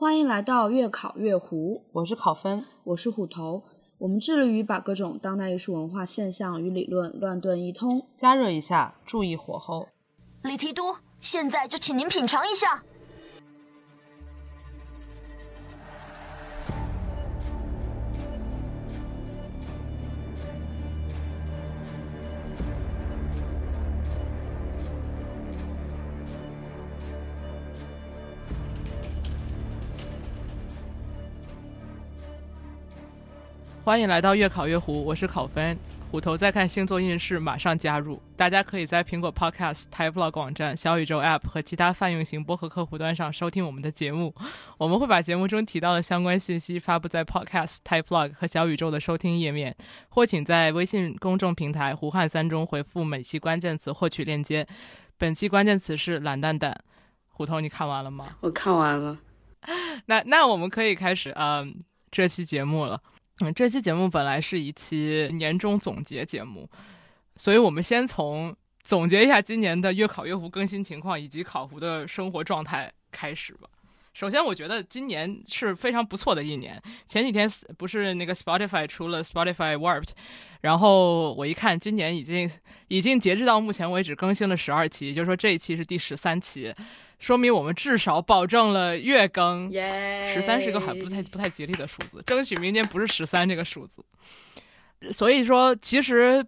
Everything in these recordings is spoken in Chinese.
欢迎来到月考月胡，我是考分，我是虎头。我们致力于把各种当代艺术文化现象与理论乱炖一通。加热一下，注意火候。李提督，现在就请您品尝一下。欢迎来到越考越糊，我是考分。虎头在看星座运势，马上加入。大家可以在苹果 Podcast、TypeLog 网站、小宇宙 App 和其他泛用型播客客户端上收听我们的节目。我们会把节目中提到的相关信息发布在 Podcast、TypeLog 和小宇宙的收听页面，或请在微信公众平台“胡汉三”中回复每期关键词获取链接。本期关键词是“懒蛋蛋”。虎头，你看完了吗？我看完了。那那我们可以开始嗯这期节目了。嗯，这期节目本来是一期年终总结节目，所以我们先从总结一下今年的月考月服更新情况以及考服的生活状态开始吧。首先，我觉得今年是非常不错的一年。前几天不是那个 Spotify 出了 Spotify Warped，然后我一看，今年已经已经截止到目前为止更新了十二期，也就是说这一期是第十三期。说明我们至少保证了月更，十三是个很不太不太吉利的数字，争取明年不是十三这个数字。所以说，其实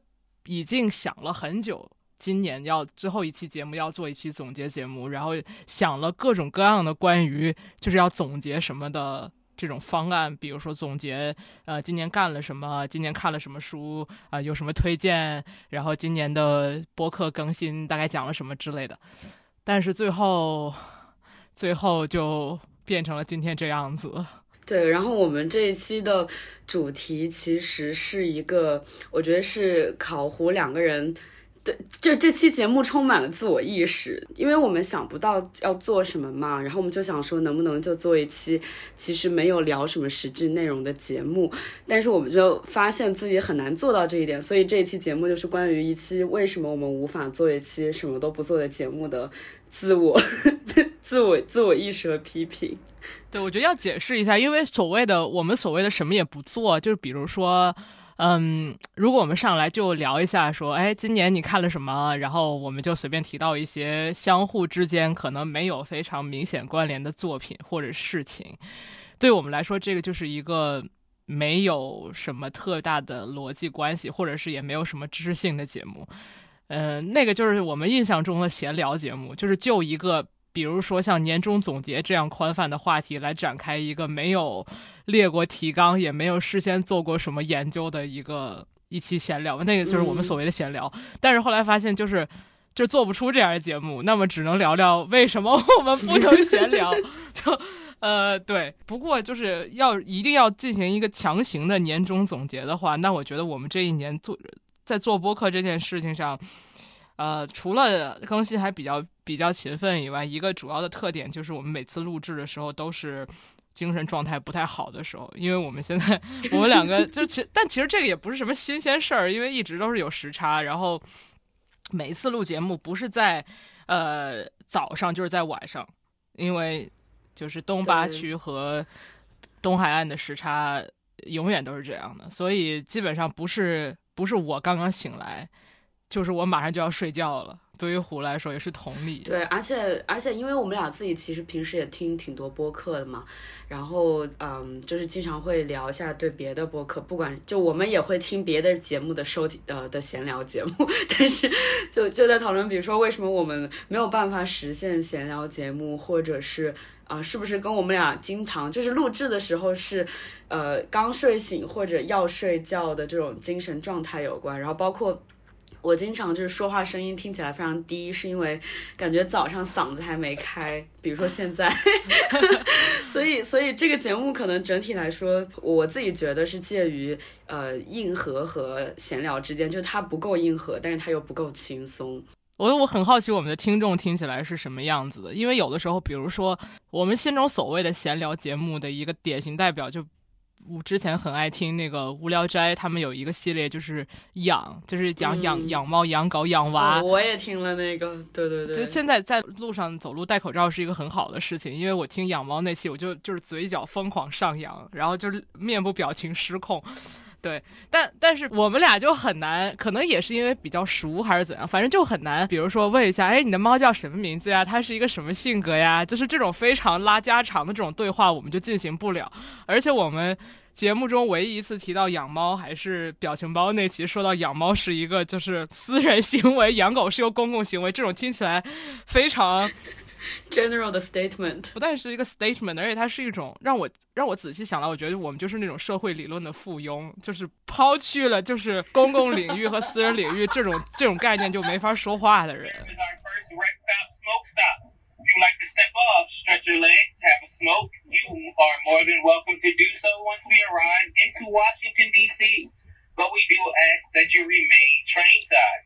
已经想了很久，今年要最后一期节目要做一期总结节目，然后想了各种各样的关于就是要总结什么的这种方案，比如说总结呃今年干了什么，今年看了什么书啊，有什么推荐，然后今年的播客更新大概讲了什么之类的。但是最后，最后就变成了今天这样子。对，然后我们这一期的主题其实是一个，我觉得是考胡两个人。对，就这期节目充满了自我意识，因为我们想不到要做什么嘛，然后我们就想说能不能就做一期其实没有聊什么实质内容的节目，但是我们就发现自己很难做到这一点，所以这一期节目就是关于一期为什么我们无法做一期什么都不做的节目的自我、自我、自我意识和批评。对，我觉得要解释一下，因为所谓的我们所谓的什么也不做，就是比如说。嗯，如果我们上来就聊一下，说，哎，今年你看了什么？然后我们就随便提到一些相互之间可能没有非常明显关联的作品或者事情，对我们来说，这个就是一个没有什么特大的逻辑关系，或者是也没有什么知识性的节目。嗯，那个就是我们印象中的闲聊节目，就是就一个。比如说像年终总结这样宽泛的话题来展开一个没有列过提纲，也没有事先做过什么研究的一个一期闲聊，那个就是我们所谓的闲聊。但是后来发现，就是就做不出这样的节目，那么只能聊聊为什么我们不能闲聊。就呃，对。不过就是要一定要进行一个强行的年终总结的话，那我觉得我们这一年做在做播客这件事情上。呃，除了更新还比较比较勤奋以外，一个主要的特点就是我们每次录制的时候都是精神状态不太好的时候，因为我们现在我们两个就其但其实这个也不是什么新鲜事儿，因为一直都是有时差，然后每一次录节目不是在呃早上就是在晚上，因为就是东八区和东海岸的时差永远都是这样的，所以基本上不是不是我刚刚醒来。就是我马上就要睡觉了，对于虎来说也是同理。对，而且而且，因为我们俩自己其实平时也听挺多播客的嘛，然后嗯，就是经常会聊一下对别的播客，不管就我们也会听别的节目的收听呃的闲聊节目，但是就就在讨论，比如说为什么我们没有办法实现闲聊节目，或者是啊，是不是跟我们俩经常就是录制的时候是呃刚睡醒或者要睡觉的这种精神状态有关，然后包括。我经常就是说话声音听起来非常低，是因为感觉早上嗓子还没开，比如说现在，所以所以这个节目可能整体来说，我自己觉得是介于呃硬核和闲聊之间，就它不够硬核，但是它又不够轻松。我我很好奇我们的听众听起来是什么样子的，因为有的时候，比如说我们心中所谓的闲聊节目的一个典型代表就。我之前很爱听那个无聊斋，他们有一个系列就是养，就是讲养、嗯养猫、养狗、养娃。哦我也听了那个，对对对，就现在在路上走路戴口罩是一个很好的事情，因为我听养猫那期，我就就是嘴角疯狂上扬，然后就是面部表情失控。对，但但是我们俩就很难，可能也是因为比较熟还是怎样，反正就很难。比如说问一下，哎，你的猫叫什么名字呀？它是一个什么性格呀？就是这种非常拉家常的这种对话，我们就进行不了。而且我们节目中唯一一次提到养猫，还是表情包那期，说到养猫是一个就是私人行为，养狗是一个公共行为，这种听起来非常 general 的 statement。不但是一个 statement，而且它是一种让我让我仔细想到，我觉得我们就是那种社会理论的附庸，就是抛去了就是公共领域和私人领域这种这种概念就没法说话的人。 is our first rest stop smoke stop. If you'd like to step off, stretch your legs, have a smoke, you are more than welcome to do so once we arrive into Washington, D.C. But we do ask that you remain train-side.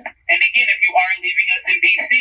And again, if you are leaving us in D.C.,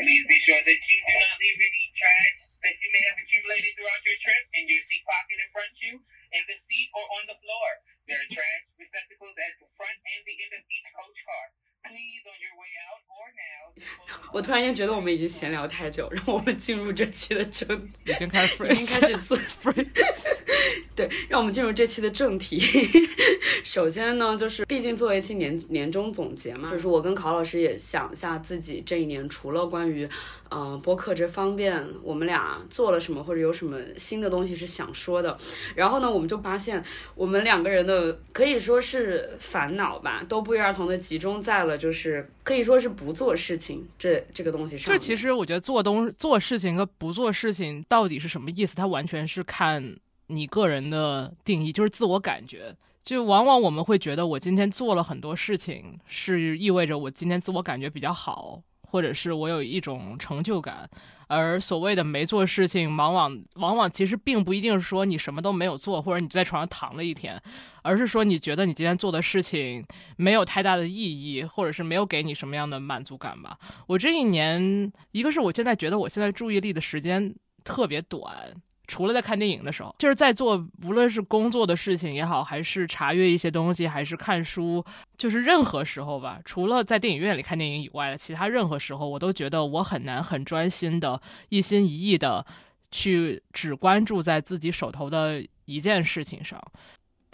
please be sure that you do not leave any trash that you may have accumulated throughout your trip in your seat pocket in front of you, in the seat, or on the floor. There are trash receptacles at the front and the end of each coach car. Please, on your way out or now, 我突然间觉得我们已经闲聊太久，让我们进入这期的正，已经开始已经开始自 对，让我们进入这期的正题。首先呢，就是毕竟作为一期年年终总结嘛，就是我跟考老师也想一下自己这一年除了关于嗯、呃播客这方面，我们俩做了什么，或者有什么新的东西是想说的。然后呢，我们就发现我们两个人的可以说是烦恼吧，都不约而同的集中在了就是可以说是不做事情这这个东西上就。其实我觉得做东做事情和不做事情到底是什么意思，它完全是看你个人的定义，就是自我感觉。就往往我们会觉得，我今天做了很多事情，是意味着我今天自我感觉比较好，或者是我有一种成就感。而所谓的没做事情，往往往往其实并不一定是说你什么都没有做，或者你在床上躺了一天，而是说你觉得你今天做的事情没有太大的意义，或者是没有给你什么样的满足感吧。我这一年，一个是我现在觉得我现在注意力的时间特别短，除了在看电影的时候，就是在做无论是工作的事情也好，还是查阅一些东西，还是看书，就是任何时候吧，除了在电影院里看电影以外的其他任何时候，我都觉得我很难很专心的、一心一意的去只关注在自己手头的一件事情上。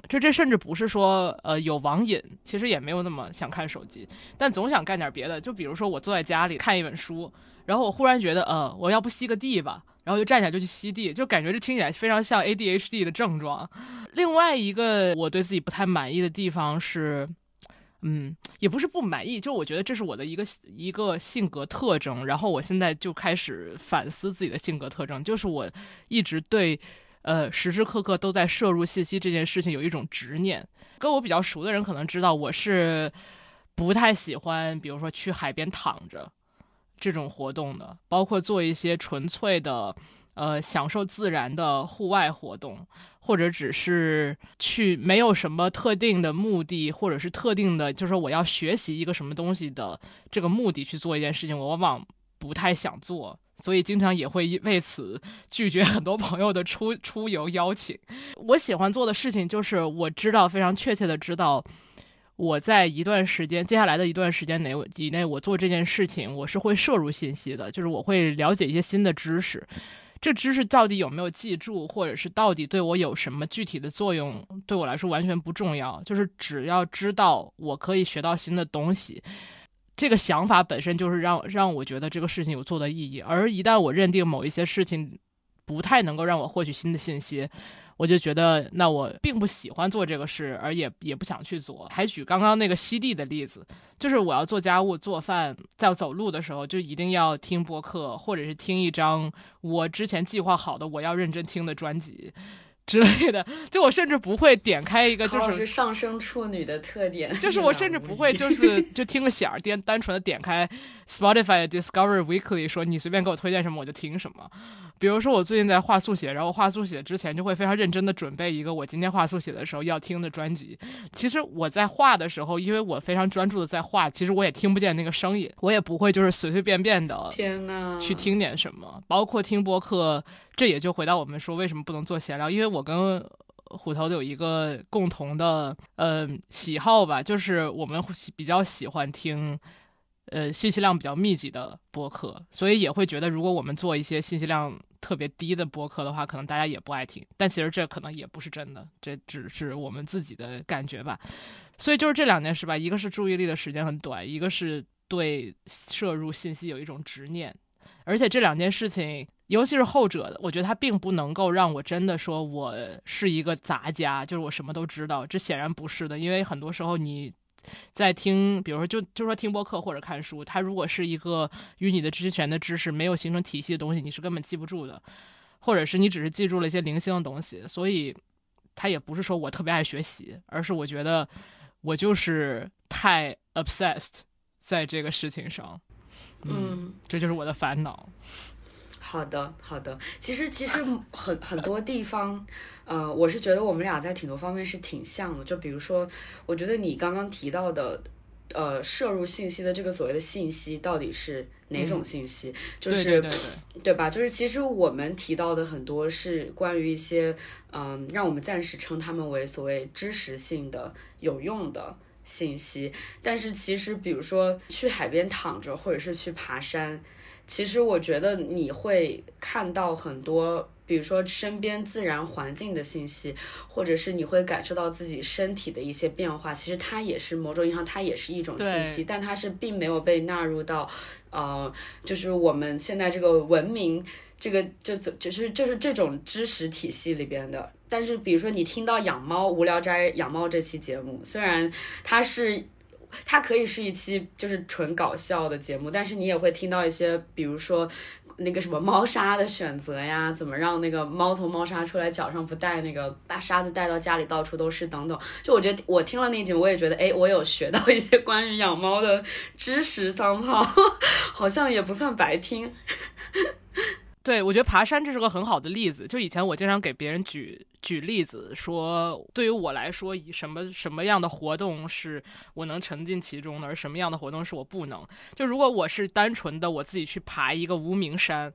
就这甚至不是说呃有网瘾，其实也没有那么想看手机，但总想干点别的。就比如说我坐在家里看一本书，然后我忽然觉得呃我要不吸个地吧，然后就站起来就去吸地，就感觉这听起来非常像 ADHD 的症状。另外一个我对自己不太满意的地方是。嗯，也不是不满意，就我觉得这是我的一个一个性格特征。然后我现在就开始反思自己的性格特征，就是我一直对呃时时刻刻都在摄入信息这件事情有一种执念。跟我比较熟的人可能知道，我是不太喜欢，比如说去海边躺着这种活动的，包括做一些纯粹的呃享受自然的户外活动。或者只是去没有什么特定的目的，或者是特定的，就是我要学习一个什么东西的这个目的去做一件事情，我往往不太想做，所以经常也会为此拒绝很多朋友的出出游邀请。我喜欢做的事情就是我知道非常确切的知道，我在一段时间接下来的一段时间内以内，我做这件事情我是会摄入信息的，就是我会了解一些新的知识。这知识到底有没有记住，或者是到底对我有什么具体的作用，对我来说完全不重要。就是只要知道我可以学到新的东西，这个想法本身就是让让我觉得这个事情有做的意义。而一旦我认定某一些事情不太能够让我获取新的信息，我就觉得那我并不喜欢做这个事，而也也不想去做。还举刚刚那个西地的例子，就是我要做家务、做饭，在走路的时候就一定要听播客，或者是听一张我之前计划好的我要认真听的专辑 之类的。就我甚至不会点开一个，就是上升处女的特点，就是我甚至不会就 是就听个响儿，点单纯的点开 Spotify Discovery Weekly 说你随便给我推荐什么我就听什么。比如说我最近在画速写，然后画速写之前就会非常认真的准备一个我今天画速写的时候要听的专辑。其实我在画的时候，因为我非常专注的在画，其实我也听不见那个声音，我也不会就是随随便便的天呐，去听点什么，包括听播客，这也就回到我们说为什么不能做闲聊，因为我跟虎头有一个共同的呃喜好吧，就是我们比较喜欢听呃信息量比较密集的播客，所以也会觉得如果我们做一些信息量特别低的播客的话，可能大家也不爱听。但其实这可能也不是真的，这只是我们自己的感觉吧。所以就是这两件事吧，一个是注意力的时间很短，一个是对摄入信息有一种执念，而且这两件事情。尤其是后者的，我觉得它并不能够让我真的说我是一个杂家，就是我什么都知道。这显然不是的，因为很多时候你在听，比如说就就说听播客或者看书，它如果是一个与你的之前的知识没有形成体系的东西，你是根本记不住的，或者是你只是记住了一些零星的东西。所以，它也不是说我特别爱学习，而是我觉得我就是太 obsessed 在这个事情上。嗯，这就是我的烦恼。好的，好的。其实，其实很很多地方，呃，我是觉得我们俩在挺多方面是挺像的。就比如说，我觉得你刚刚提到的，呃，摄入信息的这个所谓的信息到底是哪种信息？就是对吧？就是其实我们提到的很多是关于一些，嗯，让我们暂时称他们为所谓知识性的、有用的信息。但是其实，比如说去海边躺着，或者是去爬山。其实我觉得你会看到很多，比如说身边自然环境的信息，或者是你会感受到自己身体的一些变化。其实它也是某种意义上，它也是一种信息，但它是并没有被纳入到，呃，就是我们现在这个文明这个就就是就是这种知识体系里边的。但是比如说你听到养猫无聊斋养猫这期节目，虽然它是。它可以是一期就是纯搞笑的节目，但是你也会听到一些，比如说那个什么猫砂的选择呀，怎么让那个猫从猫砂出来脚上不带那个把沙子带到家里到处都是等等。就我觉得我听了那集，我也觉得哎，我有学到一些关于养猫的知识，脏炮好像也不算白听。对，我觉得爬山这是个很好的例子。就以前我经常给别人举举例子，说对于我来说，以什么什么样的活动是我能沉浸其中的，而什么样的活动是我不能。就如果我是单纯的我自己去爬一个无名山。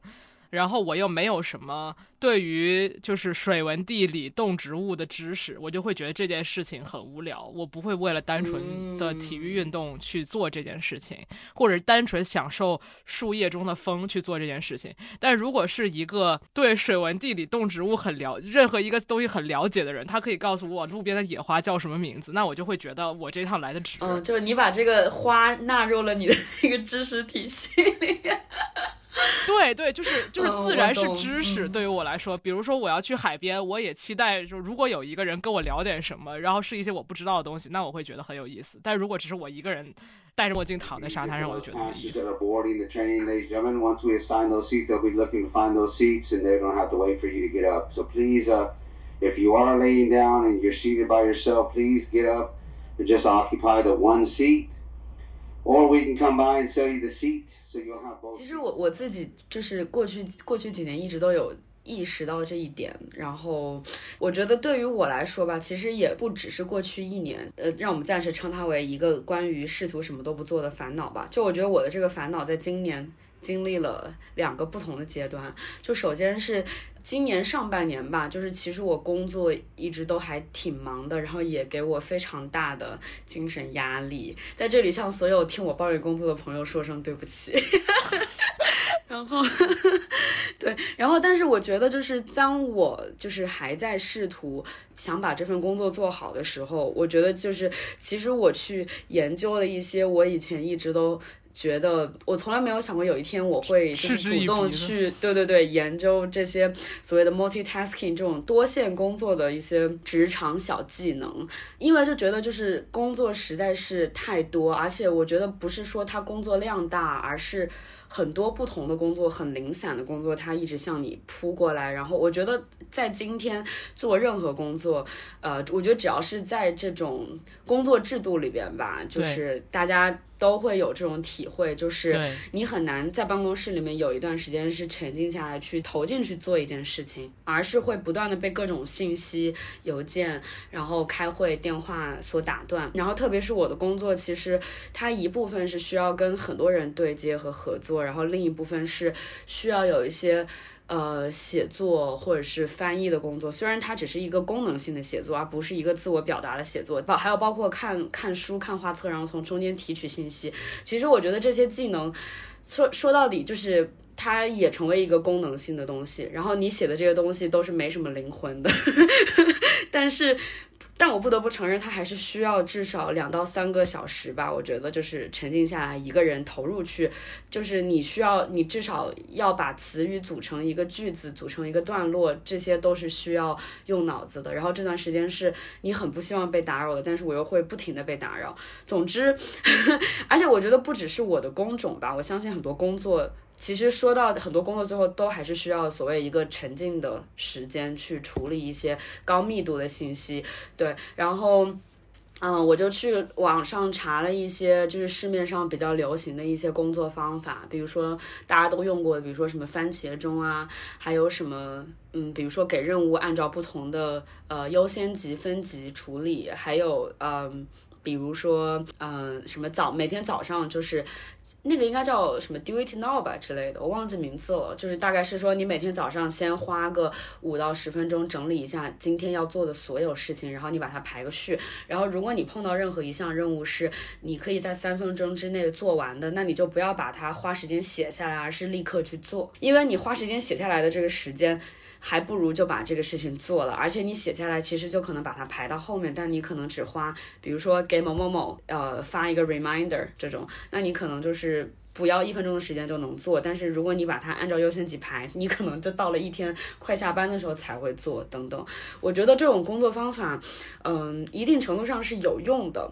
然后我又没有什么对于就是水文地理动植物的知识，我就会觉得这件事情很无聊。我不会为了单纯的体育运动去做这件事情，或者单纯享受树叶中的风去做这件事情。但如果是一个对水文地理动植物很了任何一个东西很了解的人，他可以告诉我路边的野花叫什么名字，那我就会觉得我这趟来的值。嗯，就是你把这个花纳入了你的 那个知识体系里面。对对，就是就是自然是知识，对于我来说，比如说我要去海边，我也期待，就如果有一个人跟我聊点什么，然后是一些我不知道的东西，那我会觉得很有意思。但如果只是我一个人戴着墨镜躺在沙滩上，我就觉得没意思。By. 或者我们可以 come by and sell you the seat，so you'll have both. 其实我我自己就是过去过去几年一直都有意识到这一点，然后我觉得对于我来说吧，其实也不只是过去一年，呃，让我们暂时称它为一个关于试图什么都不做的烦恼吧。就我觉得我的这个烦恼在今年经历了两个不同的阶段，就首先是。今年上半年吧，就是其实我工作一直都还挺忙的，然后也给我非常大的精神压力。在这里向所有听我抱怨工作的朋友说声对不起。然后，对，然后但是我觉得就是当我就是还在试图想把这份工作做好的时候，我觉得就是其实我去研究了一些我以前一直都。觉得我从来没有想过有一天我会就是主动去对对对研究这些所谓的 multitasking 这种多线工作的一些职场小技能，因为就觉得就是工作实在是太多，而且我觉得不是说他工作量大，而是很多不同的工作很零散的工作，它一直向你扑过来。然后我觉得在今天做任何工作，呃，我觉得只要是在这种工作制度里边吧，就是大家。都会有这种体会，就是你很难在办公室里面有一段时间是沉浸下来去投进去做一件事情，而是会不断的被各种信息、邮件、然后开会、电话所打断。然后特别是我的工作，其实它一部分是需要跟很多人对接和合作，然后另一部分是需要有一些。呃写作或者是翻译的工作，虽然它只是一个功能性的写作，而不是一个自我表达的写作，包还有包括看看书、看画册，然后从中间提取信息。其实我觉得这些技能说说到底就是。它也成为一个功能性的东西，然后你写的这些东西都是没什么灵魂的，但是，但我不得不承认，它还是需要至少两到三个小时吧。我觉得就是沉浸下来，一个人投入去，就是你需要，你至少要把词语组成一个句子，组成一个段落，这些都是需要用脑子的。然后这段时间是你很不希望被打扰的，但是我又会不停的被打扰。总之，而且我觉得不只是我的工种吧，我相信很多工作。其实说到很多工作，最后都还是需要所谓一个沉浸的时间去处理一些高密度的信息，对。然后，嗯，我就去网上查了一些，就是市面上比较流行的一些工作方法，比如说大家都用过的，比如说什么番茄钟啊，还有什么，嗯，比如说给任务按照不同的呃优先级分级处理，还有嗯，比如说嗯，什么早每天早上就是。那个应该叫什么 Do it now 吧之类的，我忘记名字了。就是大概是说，你每天早上先花个五到十分钟整理一下今天要做的所有事情，然后你把它排个序。然后如果你碰到任何一项任务是你可以在三分钟之内做完的，那你就不要把它花时间写下来，而是立刻去做。因为你花时间写下来的这个时间。还不如就把这个事情做了，而且你写下来，其实就可能把它排到后面，但你可能只花，比如说给某某某呃发一个 reminder 这种，那你可能就是不要一分钟的时间就能做，但是如果你把它按照优先级排，你可能就到了一天快下班的时候才会做等等。我觉得这种工作方法，嗯，一定程度上是有用的，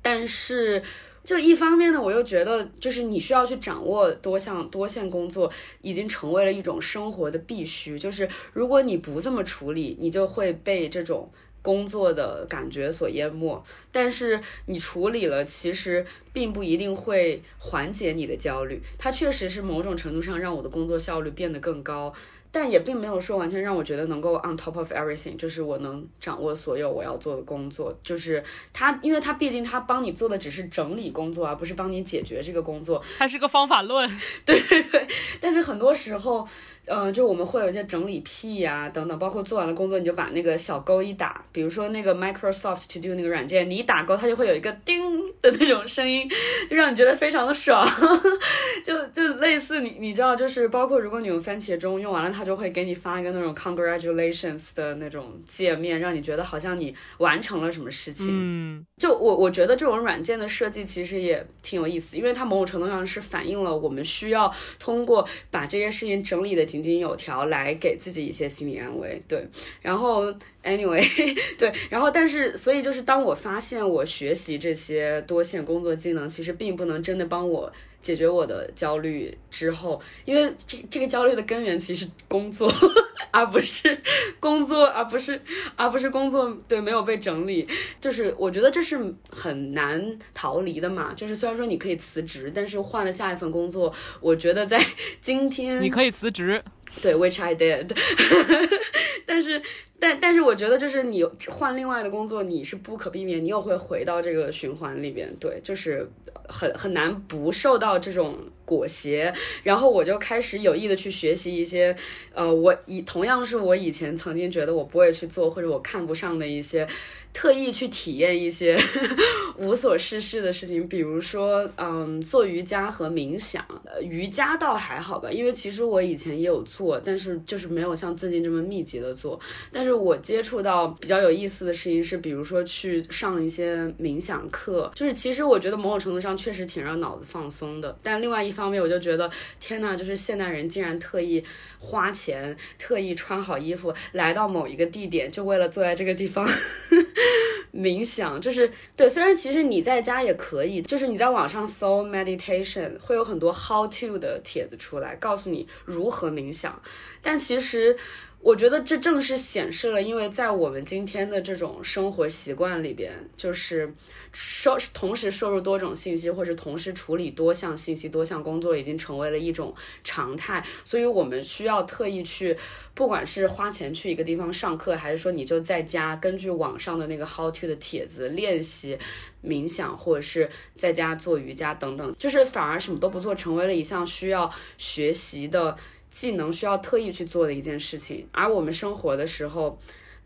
但是。就一方面呢，我又觉得，就是你需要去掌握多项多线工作，已经成为了一种生活的必须。就是如果你不这么处理，你就会被这种工作的感觉所淹没。但是你处理了，其实并不一定会缓解你的焦虑。它确实是某种程度上让我的工作效率变得更高。但也并没有说完全让我觉得能够 on top of everything，就是我能掌握所有我要做的工作。就是他，因为他毕竟他帮你做的只是整理工作，而不是帮你解决这个工作。它是个方法论。对对对。但是很多时候。嗯，就我们会有一些整理癖呀，等等，包括做完了工作，你就把那个小勾一打，比如说那个 Microsoft To Do 那个软件，你一打勾，它就会有一个叮的那种声音，就让你觉得非常的爽，就就类似你你知道，就是包括如果你用番茄钟用完了，它就会给你发一个那种 Congratulations 的那种界面，让你觉得好像你完成了什么事情。嗯，就我我觉得这种软件的设计其实也挺有意思，因为它某种程度上是反映了我们需要通过把这些事情整理的。井井有条来给自己一些心理安慰，对。然后，anyway，对。然后，但是，所以就是当我发现我学习这些多线工作技能，其实并不能真的帮我解决我的焦虑之后，因为这这个焦虑的根源其实工作，而不是工作，而不是而不是工作，对，没有被整理。就是我觉得这是很难逃离的嘛。就是虽然说你可以辞职，但是换了下一份工作，我觉得在今天你可以辞职。对，which I did，但是，但但是，我觉得就是你换另外的工作，你是不可避免，你又会回到这个循环里边。对，就是很很难不受到这种裹挟。然后我就开始有意的去学习一些，呃，我以同样是我以前曾经觉得我不会去做或者我看不上的一些。特意去体验一些 无所事事的事情，比如说，嗯，做瑜伽和冥想。瑜伽倒还好吧，因为其实我以前也有做，但是就是没有像最近这么密集的做。但是我接触到比较有意思的事情是，比如说去上一些冥想课，就是其实我觉得某种程度上确实挺让脑子放松的。但另外一方面，我就觉得天呐，就是现代人竟然特意花钱，特意穿好衣服来到某一个地点，就为了坐在这个地方。冥想就是对，虽然其实你在家也可以，就是你在网上搜 meditation，会有很多 how to 的帖子出来，告诉你如何冥想，但其实。我觉得这正是显示了，因为在我们今天的这种生活习惯里边，就是收同时摄入多种信息，或者同时处理多项信息、多项工作，已经成为了一种常态。所以，我们需要特意去，不管是花钱去一个地方上课，还是说你就在家根据网上的那个 how to 的帖子练习冥想，或者是在家做瑜伽等等，就是反而什么都不做，成为了一项需要学习的。技能需要特意去做的一件事情。而我们生活的时候，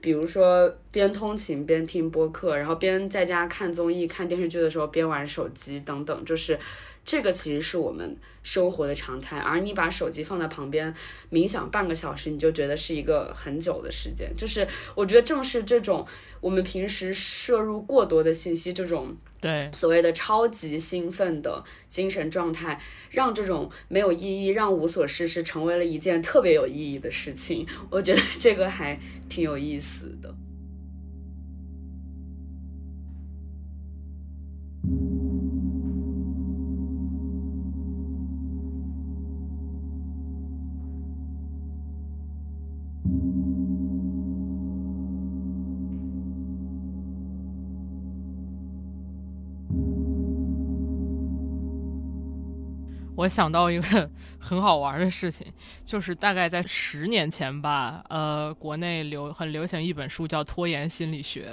比如说边通勤边听播客，然后边在家看综艺、看电视剧的时候边玩手机等等，就是这个其实是我们生活的常态。而你把手机放在旁边冥想半个小时，你就觉得是一个很久的时间。就是我觉得正是这种我们平时摄入过多的信息，这种对，所谓的超级兴奋的精神状态，让这种没有意义、让无所事事成为了一件特别有意义的事情。我觉得这个还挺有意思的。我想到一个很好玩的事情，就是大概在十年前吧，呃，国内流很流行一本书叫《拖延心理学》，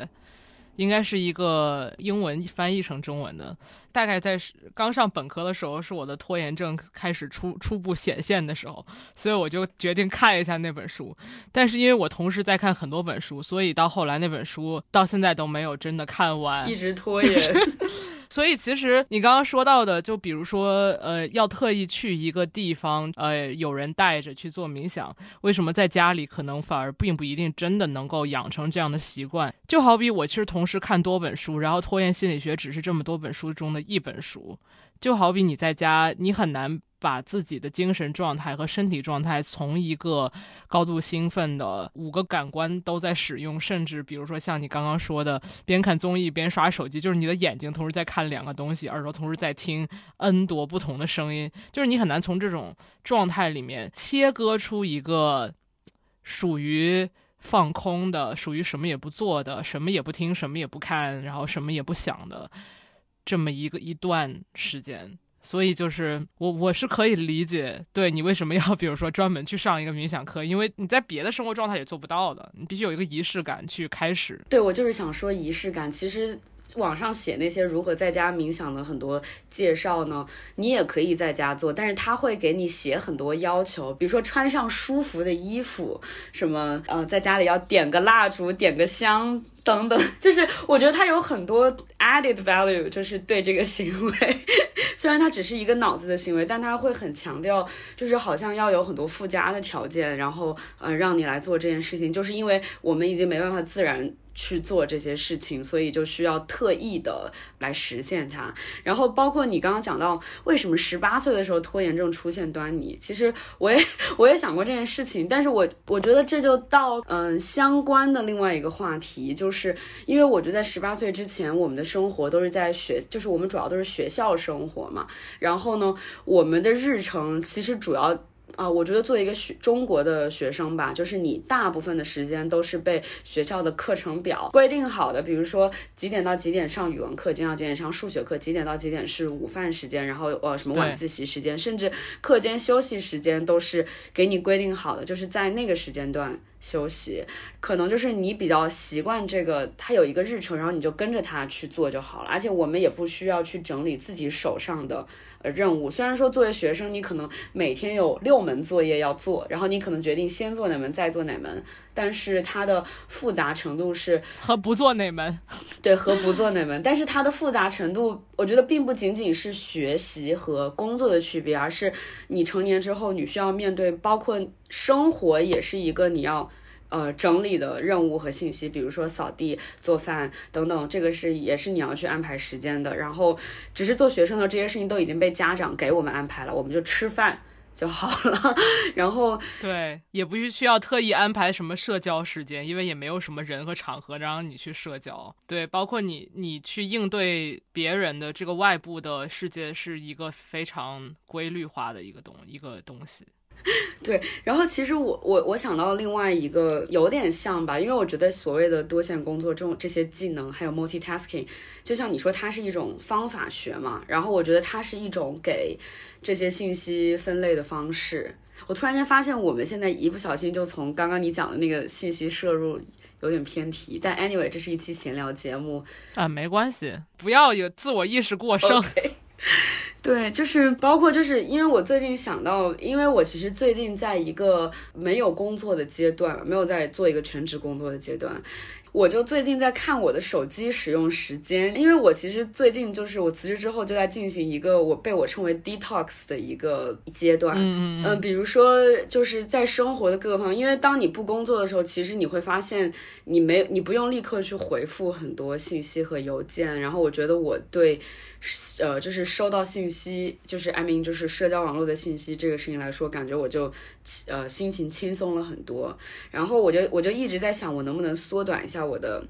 应该是一个英文翻译成中文的。大概在刚上本科的时候，是我的拖延症开始初初步显现的时候，所以我就决定看一下那本书。但是因为我同时在看很多本书，所以到后来那本书到现在都没有真的看完，一直拖延。所以其实你刚刚说到的，就比如说，呃，要特意去一个地方，呃，有人带着去做冥想，为什么在家里可能反而并不一定真的能够养成这样的习惯？就好比我其实同时看多本书，然后拖延心理学只是这么多本书中的一本书，就好比你在家，你很难。把自己的精神状态和身体状态从一个高度兴奋的五个感官都在使用，甚至比如说像你刚刚说的，边看综艺边刷手机，就是你的眼睛同时在看两个东西，耳朵同时在听 N 多不同的声音，就是你很难从这种状态里面切割出一个属于放空的、属于什么也不做的、什么也不听、什么也不看，然后什么也不想的这么一个一段时间。所以就是我我是可以理解，对你为什么要 比如说专门去上一个冥想课，因为你在别的生活状态也做不到的，你必须有一个仪式感去开始。对我就是想说仪式感，其实网上写那些如何在家冥想的很多介绍呢，你也可以在家做，但是他会给你写很多要求，比如说穿上舒服的衣服，什么呃在家里要点个蜡烛，点个香。等等，就是我觉得它有很多 added value，就是对这个行为，虽然它只是一个脑子的行为，但它会很强调，就是好像要有很多附加的条件，然后呃让你来做这件事情，就是因为我们已经没办法自然。去做这些事情，所以就需要特意的来实现它。然后包括你刚刚讲到，为什么十八岁的时候拖延症出现端倪？其实我也我也想过这件事情，但是我我觉得这就到嗯相关的另外一个话题，就是因为我觉得在十八岁之前，我们的生活都是在学，就是我们主要都是学校生活嘛。然后呢，我们的日程其实主要。啊，我觉得作为一个学中国的学生吧，就是你大部分的时间都是被学校的课程表规定好的，比如说几点到几点上语文课，几点到几点上数学课，几点到几点是午饭时间，然后呃什么晚自习时间，甚至课间休息时间都是给你规定好的，就是在那个时间段休息。可能就是你比较习惯这个，它有一个日程，然后你就跟着它去做就好了。而且我们也不需要去整理自己手上的。任务虽然说作为学生，你可能每天有六门作业要做，然后你可能决定先做哪门再做哪门，但是它的复杂程度是 和不做哪门，对和不做哪门，但是它的复杂程度，我觉得并不仅仅是学习和工作的区别，而是你成年之后你需要面对，包括生活也是一个你要。呃，整理的任务和信息，比如说扫地、做饭等等，这个是也是你要去安排时间的。然后，只是做学生的这些事情都已经被家长给我们安排了，我们就吃饭就好了。然后，对，也不是需要特意安排什么社交时间，因为也没有什么人和场合让你去社交。对，包括你，你去应对别人的这个外部的世界，是一个非常规律化的一个东一个东西。对，然后其实我我我想到另外一个有点像吧，因为我觉得所谓的多线工作这种这些技能，还有 multitasking，就像你说它是一种方法学嘛，然后我觉得它是一种给这些信息分类的方式。我突然间发现，我们现在一不小心就从刚刚你讲的那个信息摄入有点偏题，但 anyway，这是一期闲聊节目啊，没关系，不要有自我意识过剩。对，就是包括就是因为我最近想到，因为我其实最近在一个没有工作的阶段，没有在做一个全职工作的阶段。我就最近在看我的手机使用时间，因为我其实最近就是我辞职之后就在进行一个我被我称为 detox 的一个阶段。嗯嗯嗯，比如说就是在生活的各个方面，因为当你不工作的时候，其实你会发现你没你不用立刻去回复很多信息和邮件。然后我觉得我对，呃，就是收到信息，就是 I mean 就是社交网络的信息这个事情来说，感觉我就呃心情轻松了很多。然后我就我就一直在想，我能不能缩短一下我的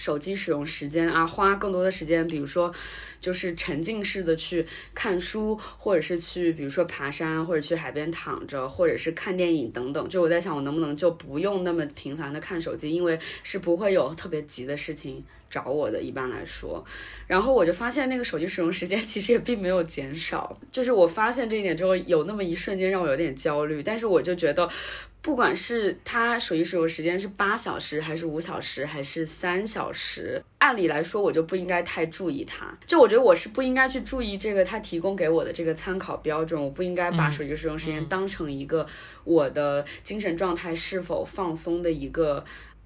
手机使用时间啊，花更多的时间，比如说就是沉浸式的去看书，或者是去比如说爬山，或者去海边躺着，或者是看电影等等。就我在想，我能不能就不用那么频繁的看手机，因为是不会有特别急的事情找我的，一般来说。然后我就发现那个手机使用时间 其实也并没有减少，就是我发现这一点之后，有那么一瞬间让我有点焦虑，但是我就觉得。不管是它手机使用时间是八小时，还是五小时，还是三小时，按理来说我就不应该太注意它。就我觉得我是不应该去注意这个它提供给我的这个参考标准，我不应该把手机使用时间当成一个我的精神状态是否放松的一个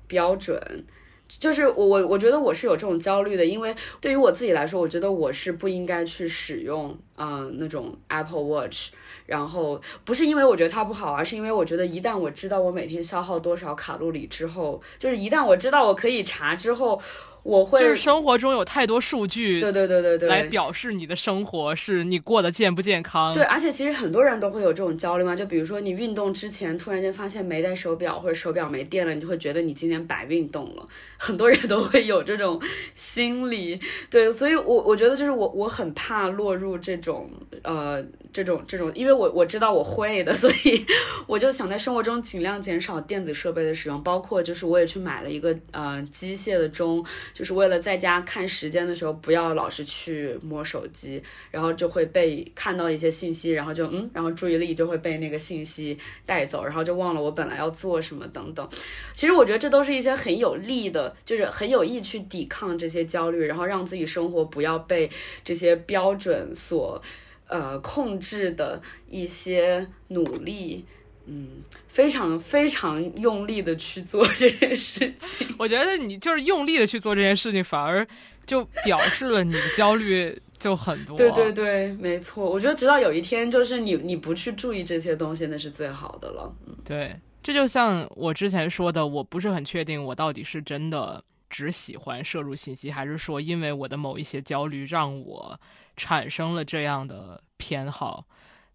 标准。就是我我我觉得我是有这种焦虑的，因为对于我自己来说，我觉得我是不应该去使用嗯、呃那种 Apple Watch。然后不是因为我觉得它不好，而是因为我觉得一旦我知道我每天消耗多少卡路里之后，就是一旦我知道我可以查之后，我会就是生活中有太多数据，对对对对对，来表示你的生活是你过得健不健康。对，而且其实很多人都会有这种焦虑嘛，就比如说你运动之前突然间发现没带手表，或者手表没电了，你就会觉得你今天白运动了。很多人都会有这种心理，对，所以我我觉得就是我我很怕落入这种呃这种这种，因为我我知道我会的，所以我就想在生活中尽量减少电子设备的使用，包括就是我也去买了一个呃机械的钟，就是为了在家看时间的时候不要老是去摸手机，然后就会被看到一些信息，然后就嗯，然后注意力就会被那个信息带走，然后就忘了我本来要做什么等等。其实我觉得这都是一些很有利的，就是很有意去抵抗这些焦虑，然后让自己生活不要被这些标准所呃控制的一些努力。嗯，非常非常用力的去做这件事情。我觉得你就是用力的去做这件事情，反而就表示了你的焦虑 就很多。对对对，没错。我觉得直到有一天，就是你你不去注意这些东西，那是最好的了。嗯，对，这就像我之前说的，我不是很确定我到底是真的只喜欢摄入信息，还是说因为我的某一些焦虑让我产生了这样的偏好。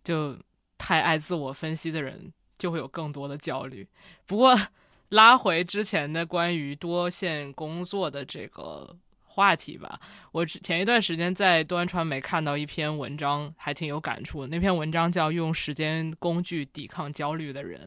就太爱自我分析的人。就会有更多的焦虑。不过，拉回之前的关于多线工作的这个话题吧，我前一段时间在端传媒看到一篇文章，还挺有感触的。那篇文章叫《用时间工具抵抗焦虑的人》，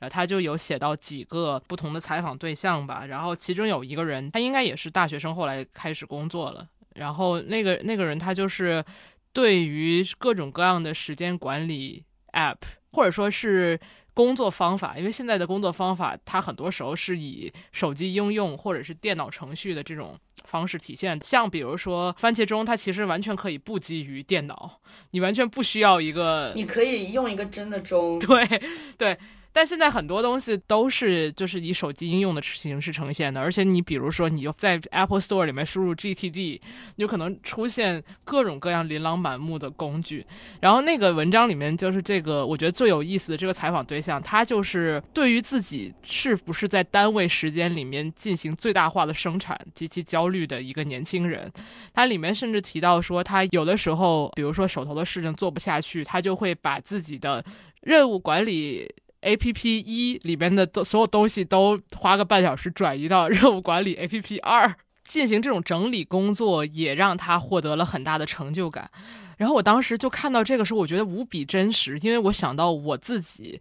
然后他就有写到几个不同的采访对象吧。然后其中有一个人，他应该也是大学生，后来开始工作了。然后那个那个人，他就是对于各种各样的时间管理 App，或者说是。工作方法，因为现在的工作方法，它很多时候是以手机应用或者是电脑程序的这种方式体现。像比如说番茄钟，它其实完全可以不基于电脑，你完全不需要一个，你可以用一个真的钟。对 对。但现在很多东西都是就是以手机应用的形式呈现的，而且你比如说你就在 Apple Store 里面输入 GTD，有可能出现各种各样琳琅满目的工具。然后那个文章里面就是这个，我觉得最有意思的这个采访对象，他就是对于自己是不是在单位时间里面进行最大化的生产极其焦虑的一个年轻人。他里面甚至提到说，他有的时候，比如说手头的事情做不下去，他就会把自己的任务管理。A P P 一里边的所有东西都花个半小时转移到任务管理 A P P 二进行这种整理工作，也让他获得了很大的成就感。然后我当时就看到这个时候，我觉得无比真实，因为我想到我自己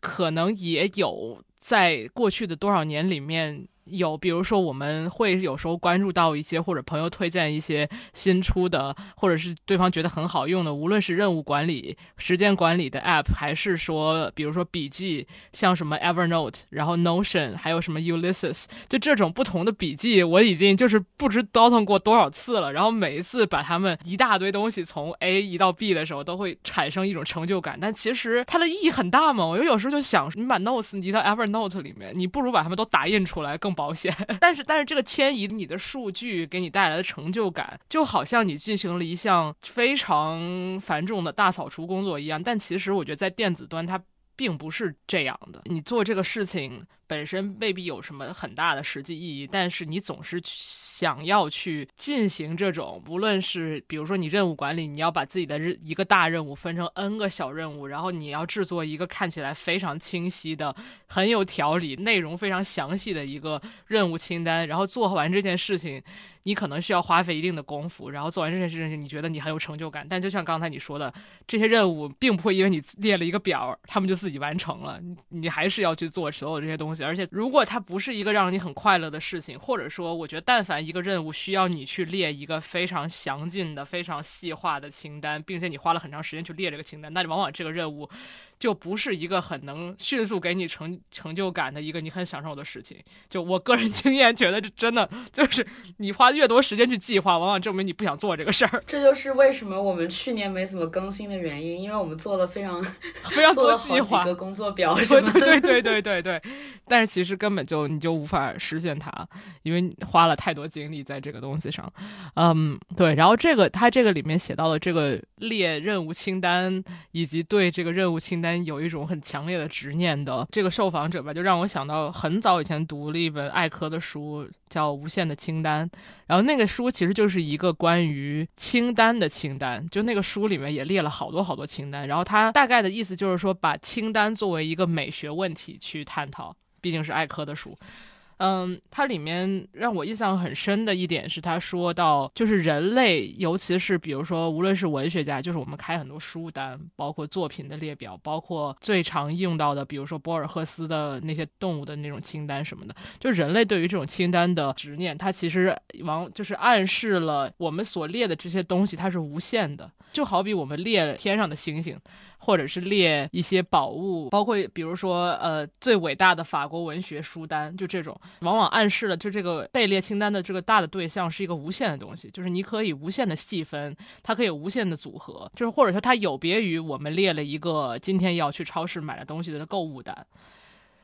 可能也有在过去的多少年里面有，比如说我们会有时候关注到一些或者朋友推荐一些新出的，或者是对方觉得很好用的，无论是任务管理、时间管理的 App，还是说比如说笔记，像什么 Evernote，然后 Notion，还有什么 Ulysses，就这种不同的笔记，我已经就是不知倒腾过多少次了。然后每一次把它们一大堆东西从 A 移到 B 的时候，都会产生一种成就感。但其实它的意义很大嘛，我有时候就想，你把 Notes 移到 Evernote 里面，你不如把它们都打印出来更保险。但是，但是这个迁移你的数据给你带来的成就感，就好像你进行了一项非常繁重的大扫除工作一样。但其实我觉得在电子端它并不是这样的，你做这个事情。本身未必有什么很大的实际意义，但是你总是想要去进行这种，无论是比如说你任务管理，你要把自己的日一个大任务分成 N 个小任务，然后你要制作一个看起来非常清晰的、很有条理、内容非常详细的一个任务清单，然后做完这件事情，你可能需要花费一定的功夫，然后做完这件事情，你觉得你很有成就感。但就像刚才你说的，这些任务并不会因为你列了一个表，他们就自己完成了，你还是要去做所有这些东西。而且，如果它不是一个让你很快乐的事情，或者说，我觉得，但凡一个任务需要你去列一个非常详尽的、非常细化的清单，并且你花了很长时间去列这个清单，那往往这个任务。就不是一个很能迅速给你成成就感的一个你很享受的事情。就我个人 经验觉得，这真的就是你花越多时间去计划，往往证明你不想做这个事儿。这就是为什么我们去年没怎么更新的原因，因为我们做了非常 非常多计划、工作表，对对对对对对。但是其实根本就你就无法实现它，因为花了太多精力在这个东西上。嗯，对。然后这个他这个里面写到了这个列任务清单，以及对这个任务清单。有一种很强烈的执念的这个受访者吧，就让我想到很早以前读了一本艾科的书，叫《无限的清单》。然后那个书其实就是一个关于清单的清单，就那个书里面也列了好多好多清单。然后他大概的意思就是说，把清单作为一个美学问题去探讨，毕竟是艾科的书。嗯，它里面让我印象很深的一点是，他说到，就是人类，尤其是比如说，无论是文学家，就是我们开很多书单，包括作品的列表，包括最常用到的，比如说博尔赫斯的那些动物的那种清单什么的，就人类对于这种清单的执念，它其实往就是暗示了我们所列的这些东西，它是无限的，就好比我们列天上的星星。或者是列一些宝物，包括比如说，呃，最伟大的法国文学书单，就这种，往往暗示了就这个被列清单的这个大的对象是一个无限的东西，就是你可以无限的细分，它可以无限的组合，就是或者说它有别于我们列了一个今天要去超市买的东西的购物单。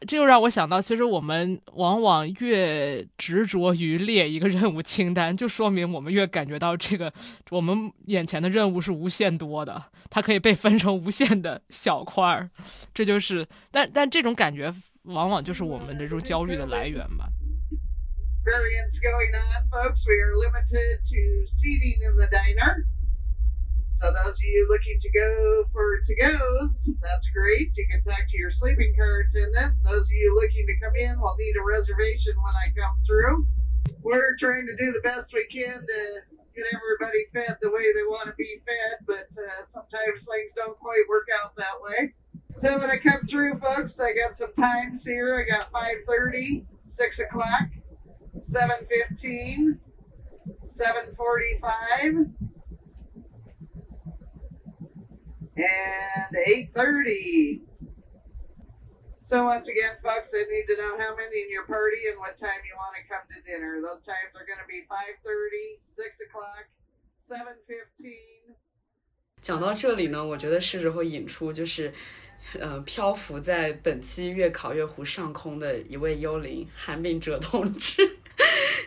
这就让我想到，其实我们往往越执着于列一个任务清单，就说明我们越感觉到这个我们眼前的任务是无限多的，它可以被分成无限的小块儿。这就是，但但这种感觉往往就是我们的这种焦虑的来源吧。So those of you looking to go for to-goes, that's great. You can talk to your sleeping car attendant. Those of you looking to come in will need a reservation when I come through. We're trying to do the best we can to get everybody fed the way they want to be fed, but uh, sometimes things don't quite work out that way. So when I come through, folks, I got some times here. I got 5.30, 6 o'clock, 7.15, 7.45, and 8.30. So once again, folks, I need to know how many in your party and what time you want to come to dinner. Those times are going to be 5.30, 6 o'clock, 7.15. 讲到这里呢，我觉得是时候引出就是，呃，漂浮在本期月考月湖上空的一位幽灵韩炳哲同志。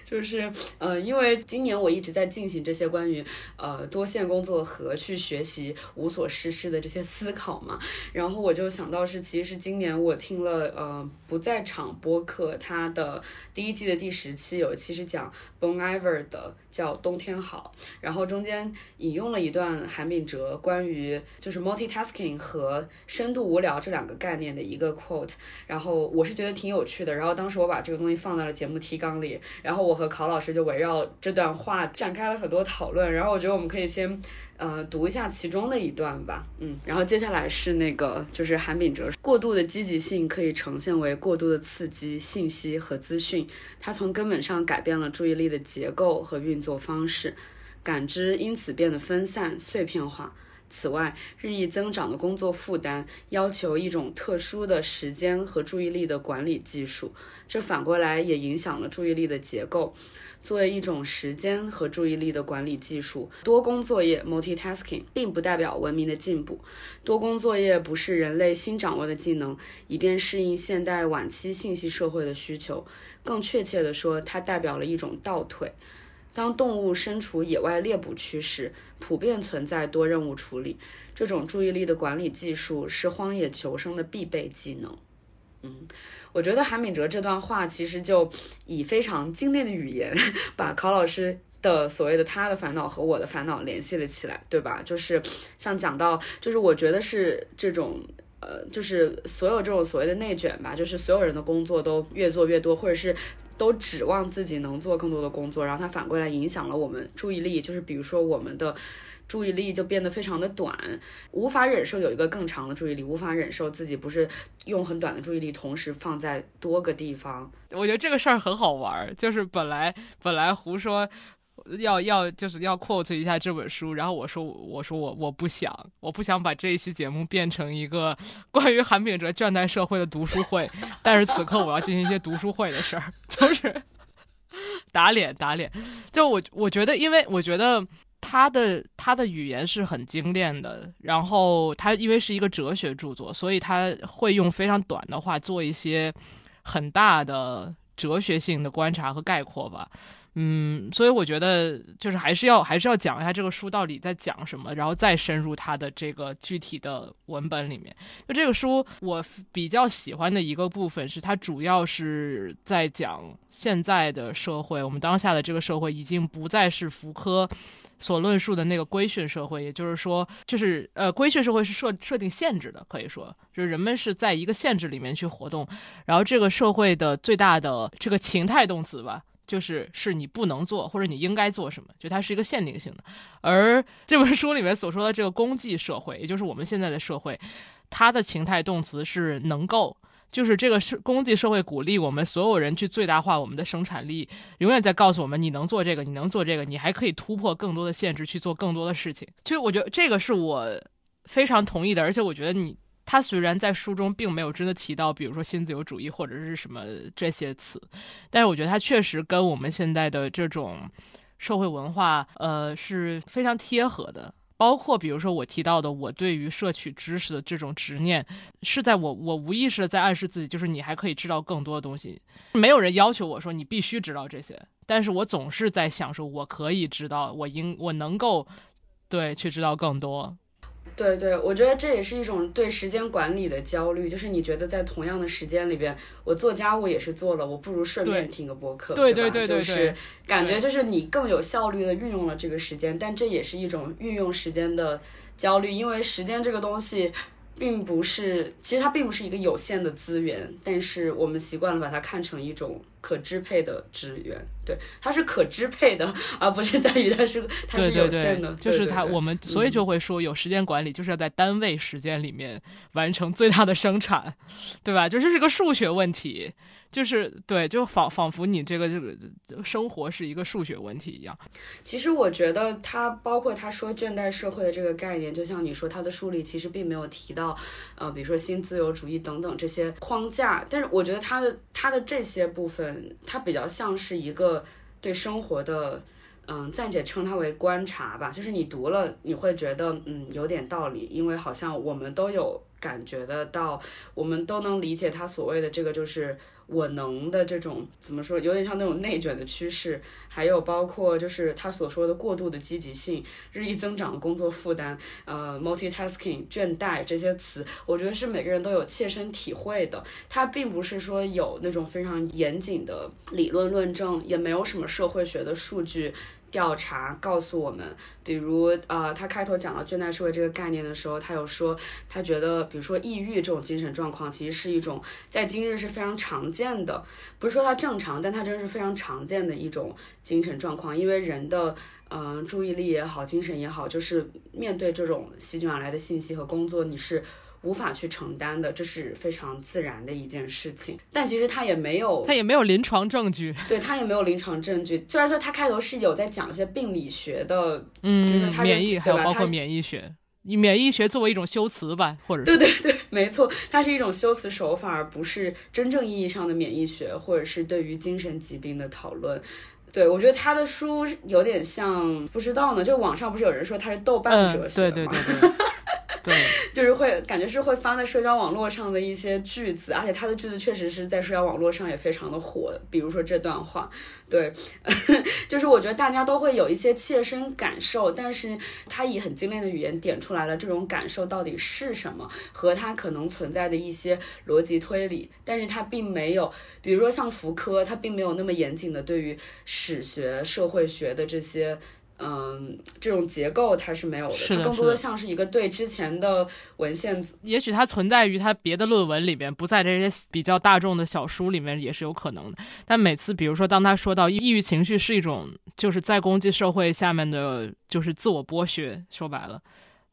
就是，呃，因为今年我一直在进行这些关于呃多线工作和去学习无所事事的这些思考嘛，然后我就想到是，其实是今年我听了呃不在场播客，它的第一季的第十期有一期是讲 Bon Iver 的。叫冬天好，然后中间引用了一段韩炳哲关于就是 multitasking 和深度无聊这两个概念的一个 quote，然后我是觉得挺有趣的，然后当时我把这个东西放在了节目提纲里，然后我和考老师就围绕这段话展开了很多讨论。然后我觉得我们可以先呃读一下其中的一段吧，嗯，然后接下来是那个就是韩炳哲，过度的积极性可以呈现为过度的刺激、信息和资讯，它从根本上改变了注意力的结构和运作方式，感知因此变得分散、碎片化。此外，日益增长的工作负担要求一种特殊的时间和注意力的管理技术，这反过来也影响了注意力的结构。作为一种时间和注意力的管理技术，多工作业 （multitasking） 并不代表文明的进步。多工作业不是人类新掌握的技能，以便适应现代晚期信息社会的需求。更确切地说，它代表了一种倒退。当动物身处野外猎捕区时，普遍存在多任务处理。这种注意力的管理技术是荒野求生的必备技能。嗯，我觉得韩敏哲这段话其实就以非常精炼的语言，把考老师的所谓的他的烦恼和我的烦恼联系了起来，对吧？就是像讲到，就是我觉得是这种。呃，就是所有这种所谓的内卷吧，就是所有人的工作都越做越多，或者是都指望自己能做更多的工作，然后它反过来影响了我们注意力，就是比如说我们的注意力就变得非常的短，无法忍受有一个更长的注意力，无法忍受自己不是用很短的注意力同时放在多个地方。我觉得这个事儿很好玩，就是本来本来胡说。要要就是要 quote 一下这本书，然后我说我说我我不想我不想把这一期节目变成一个 关于韩炳哲倦怠社会的读书会，但是此刻我要进行一些读书会的事儿，就是 打脸打脸。就我我觉得，因为我觉得他的他的语言是很精炼的，然后他因为是一个哲学著作，所以他会用非常短的话做一些很大的哲学性的观察和概括吧。嗯，所以我觉得就是还是要还是要讲一下这个书到底在讲什么，然后再深入它的这个具体的文本里面。就这个书，我比较喜欢的一个部分是它主要是在讲现在的社会，我们当下的这个社会已经不再是福柯所论述的那个规训社会，也就是说，就是呃，规训社会是设设定限制的，可以说就是人们是在一个限制里面去活动，然后这个社会的最大的这个情态动词吧。就是是你不能做或者你应该做什么，就它是一个限定性的。而这本书里面所说的这个公济社会，也就是我们现在的社会，它的情态动词是能够，就是这个是公济社会鼓励我们所有人去最大化我们的生产力，永远在告诉我们你能做这个，你能做这个，你还可以突破更多的限制去做更多的事情。其实我觉得这个是我非常同意的，而且我觉得你。他虽然在书中并没有真的提到，比如说新自由主义或者是什么这些词，但是我觉得他确实跟我们现在的这种社会文化，呃，是非常贴合的。包括比如说我提到的，我对于摄取知识的这种执念，是在我我无意识的在暗示自己，就是你还可以知道更多的东西。没有人要求我说你必须知道这些，但是我总是在想说，我可以知道，我应我能够对去知道更多。对对，我觉得这也是一种对时间管理的焦虑，就是你觉得在同样的时间里边，我做家务也是做了，我不如顺便听个播客，对对对对，就是感觉就是你更有效率的运用了这个时间，但这也是一种运用时间的焦虑，因为时间这个东西。并不是，其实它并不是一个有限的资源，但是我们习惯了把它看成一种可支配的资源。对，它是可支配的，而不是在于它是它是有限的。就是它，我们所以就会说，有时间管理就是要在单位时间里面完成最大的生产，对吧？就这是个数学问题。就是对，就仿仿佛你这个这个生活是一个数学问题一样。其实我觉得他包括他说倦怠社会的这个概念，就像你说他的书里其实并没有提到，呃，比如说新自由主义等等这些框架。但是我觉得他的他的这些部分，它比较像是一个对生活的，嗯，暂且称它为观察吧。就是你读了，你会觉得嗯有点道理，因为好像我们都有感觉得到，我们都能理解他所谓的这个就是。我能的这种怎么说，有点像那种内卷的趋势，还有包括就是他所说的过度的积极性、日益增长的工作负担、呃，multitasking、倦怠这些词，我觉得是每个人都有切身体会的。它并不是说有那种非常严谨的理论论证，也没有什么社会学的数据调查告诉我们，比如呃，他开头讲到倦怠社会这个概念的时候，他有说他觉得，比如说抑郁这种精神状况，其实是一种在今日是非常常见的，不是说它正常，但它真的是非常常见的一种精神状况，因为人的嗯、呃注意力也好，精神也好，就是面对这种席卷而来的信息和工作，你是。无法去承担的，这是非常自然的一件事情。但其实他也没有他也没有临床证据，对他也没有临床证据。虽然说他开头是有在讲一些病理学的，比如说嗯，他免疫还有包括免疫学，以免疫学作为一种修辞吧，或者是对对对，没错，它是一种修辞手法，而不是真正意义上的免疫学，或者是对于精神疾病的讨论。对，我觉得他的书有点像，不知道呢，就网上不是有人说他是豆瓣哲嗯，学吗？对对对对对，就是会感觉是会发在社交网络上的一些句子，而且他的句子确实是在社交网络上也非常的火。比如说这段话，对，就是我觉得大家都会有一些切身感受，但是他以很精炼的语言点出来了这种感受到底是什么，和他可能存在的一些逻辑推理，但是他并没有，比如说像福柯，他并没有那么严谨的对于史学、社会学的这些。嗯，这种结构它是没有的，是的它更多的的像是一个对之前的文献也许它存在于它别的论文里边，不在这些比较大众的小书里面也是有可能的。但每次，比如说当他说到抑郁情绪是一种就是在攻击社会下面的，就是自我剥削，说白了。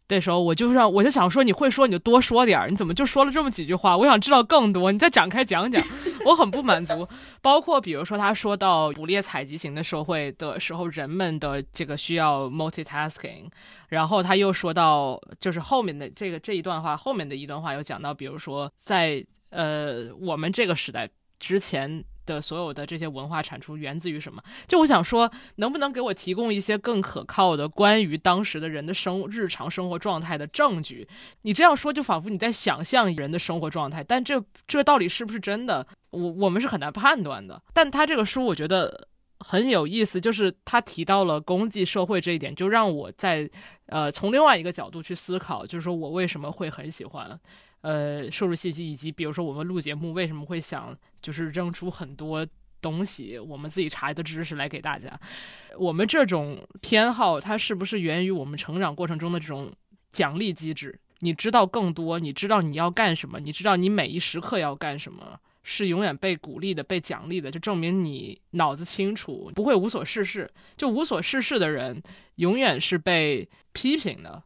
那时候我就让我就想说，你会说你就多说点儿，你怎么就说了这么几句话？我想知道更多，你再展开讲讲。我很不满足。包括比如说他说到捕猎采集型的社会的时候，人们的这个需要 multitasking，然后他又说到就是后面的这个这一段话，后面的一段话有讲到，比如说在呃我们这个时代之前。的所有的这些文化产出源自于什么？就我想说，能不能给我提供一些更可靠的关于当时的人的生日常生活状态的证据？你这样说，就仿佛你在想象人的生活状态，但这这到底是不是真的？我我们是很难判断的。但他这个书，我觉得很有意思，就是他提到了公济社会这一点，就让我在呃从另外一个角度去思考，就是说我为什么会很喜欢。呃，摄入信息以及比如说我们录节目为什么会想就是扔出很多东西，我们自己查的知识来给大家。我们这种偏好，它是不是源于我们成长过程中的这种奖励机制？你知道更多，你知道你要干什么，你知道你每一时刻要干什么，是永远被鼓励的、被奖励的，就证明你脑子清楚，不会无所事事。就无所事事的人，永远是被批评的。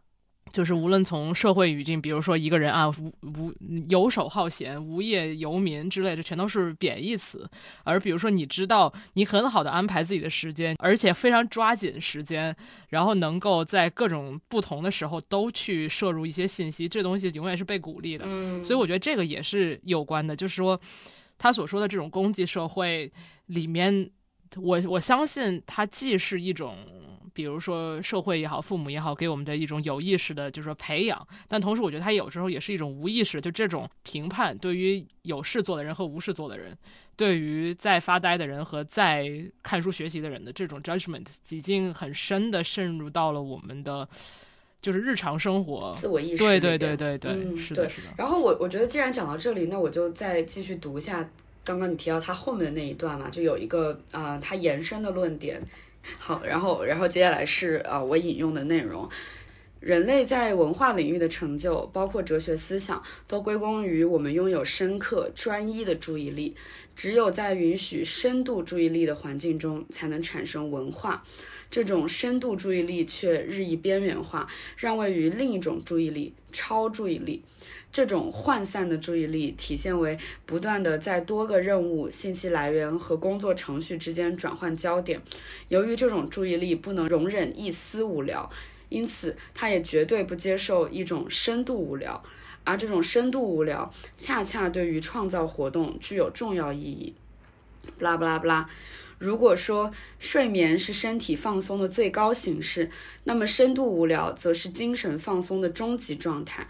就是无论从社会语境，比如说一个人啊，无无游手好闲、无业游民之类，这全都是贬义词。而比如说，你知道你很好的安排自己的时间，而且非常抓紧时间，然后能够在各种不同的时候都去摄入一些信息，这东西永远是被鼓励的。嗯，所以我觉得这个也是有关的，就是说他所说的这种功绩社会里面，我我相信它既是一种。比如说社会也好，父母也好，给我们的一种有意识的，就是说培养。但同时，我觉得他有时候也是一种无意识，就这种评判，对于有事做的人和无事做的人，对于在发呆的人和在看书学习的人的这种 judgment，已经很深的渗入到了我们的就是日常生活。自我意识对。对对对对，嗯是的，是的。然后我我觉得既然讲到这里，那我就再继续读一下刚刚你提到他后面的那一段嘛，就有一个啊、呃，他延伸的论点。好，然后然后接下来是啊、呃，我引用的内容。人类在文化领域的成就，包括哲学思想，都归功于我们拥有深刻、专一的注意力。只有在允许深度注意力的环境中，才能产生文化。这种深度注意力却日益边缘化，让位于另一种注意力——超注意力。这种涣散的注意力体现为不断的在多个任务、信息来源和工作程序之间转换焦点。由于这种注意力不能容忍一丝无聊，因此他也绝对不接受一种深度无聊。而这种深度无聊，恰恰对于创造活动具有重要意义。不拉不拉不拉。如果说睡眠是身体放松的最高形式，那么深度无聊则是精神放松的终极状态。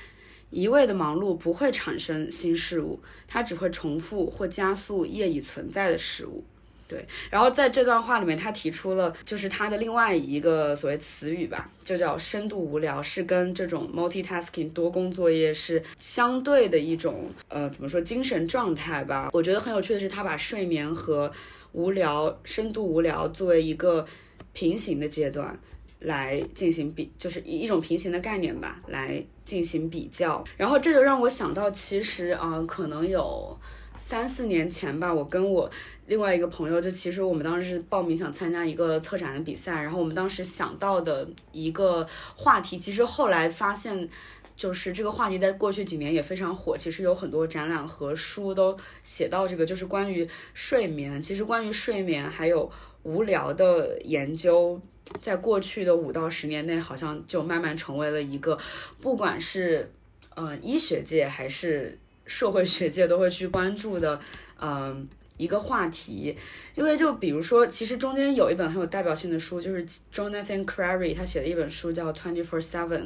一味的忙碌不会产生新事物，它只会重复或加速业已存在的事物。对，然后在这段话里面，他提出了就是他的另外一个所谓词语吧，就叫深度无聊，是跟这种 multitasking 多工作业是相对的一种呃怎么说精神状态吧。我觉得很有趣的是，他把睡眠和无聊、深度无聊作为一个平行的阶段来进行比，就是以一种平行的概念吧，来进行比较。然后这就让我想到，其实啊、可能有三四年前吧，我跟我另外一个朋友，就其实我们当时报名想参加一个策展的比赛，然后我们当时想到的一个话题，其实后来发现。就是这个话题在过去几年也非常火，其实有很多展览和书都写到这个，就是关于睡眠。其实关于睡眠还有无聊的研究，在过去的五到十年内，好像就慢慢成为了一个，不管是呃医学界还是社会学界都会去关注的，嗯、一个话题。因为就比如说，其实中间有一本很有代表性的书，就是 Jonathan Crary 他写的一本书叫《Twenty Four Seven》。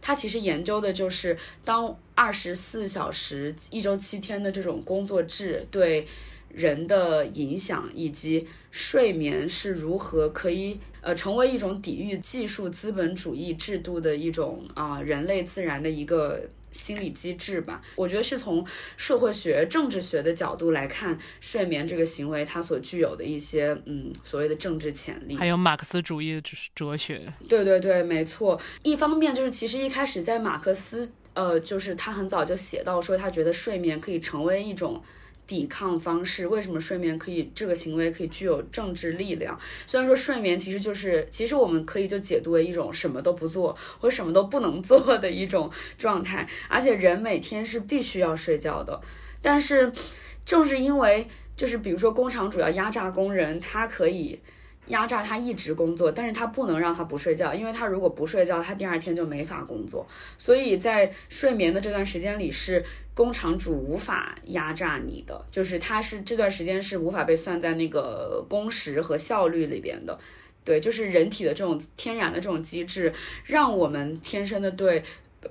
他其实研究的就是当二十四小时、一周七天的这种工作制对人的影响，以及睡眠是如何可以呃成为一种抵御技术资本主义制度的一种啊、人类自然的一个。心理机制吧，我觉得是从社会学、政治学的角度来看睡眠这个行为它所具有的一些嗯所谓的政治潜力。还有马克思主义哲哲学，对对对，没错。一方面就是，其实一开始在马克思，呃，就是他很早就写到说，他觉得睡眠可以成为一种抵抗方式。为什么睡眠可以这个行为可以具有政治力量？虽然说睡眠其实就是，其实我们可以就解读为一种什么都不做或什么都不能做的一种状态，而且人每天是必须要睡觉的。但是正是因为，就是比如说工厂主要压榨工人，他可以。压榨他一直工作，但是他不能让他不睡觉，因为他如果不睡觉，他第二天就没法工作。所以在睡眠的这段时间里，是工厂主无法压榨你的，就是他是这段时间是无法被算在那个工时和效率里边的。对，就是人体的这种天然的这种机制，让我们天生的对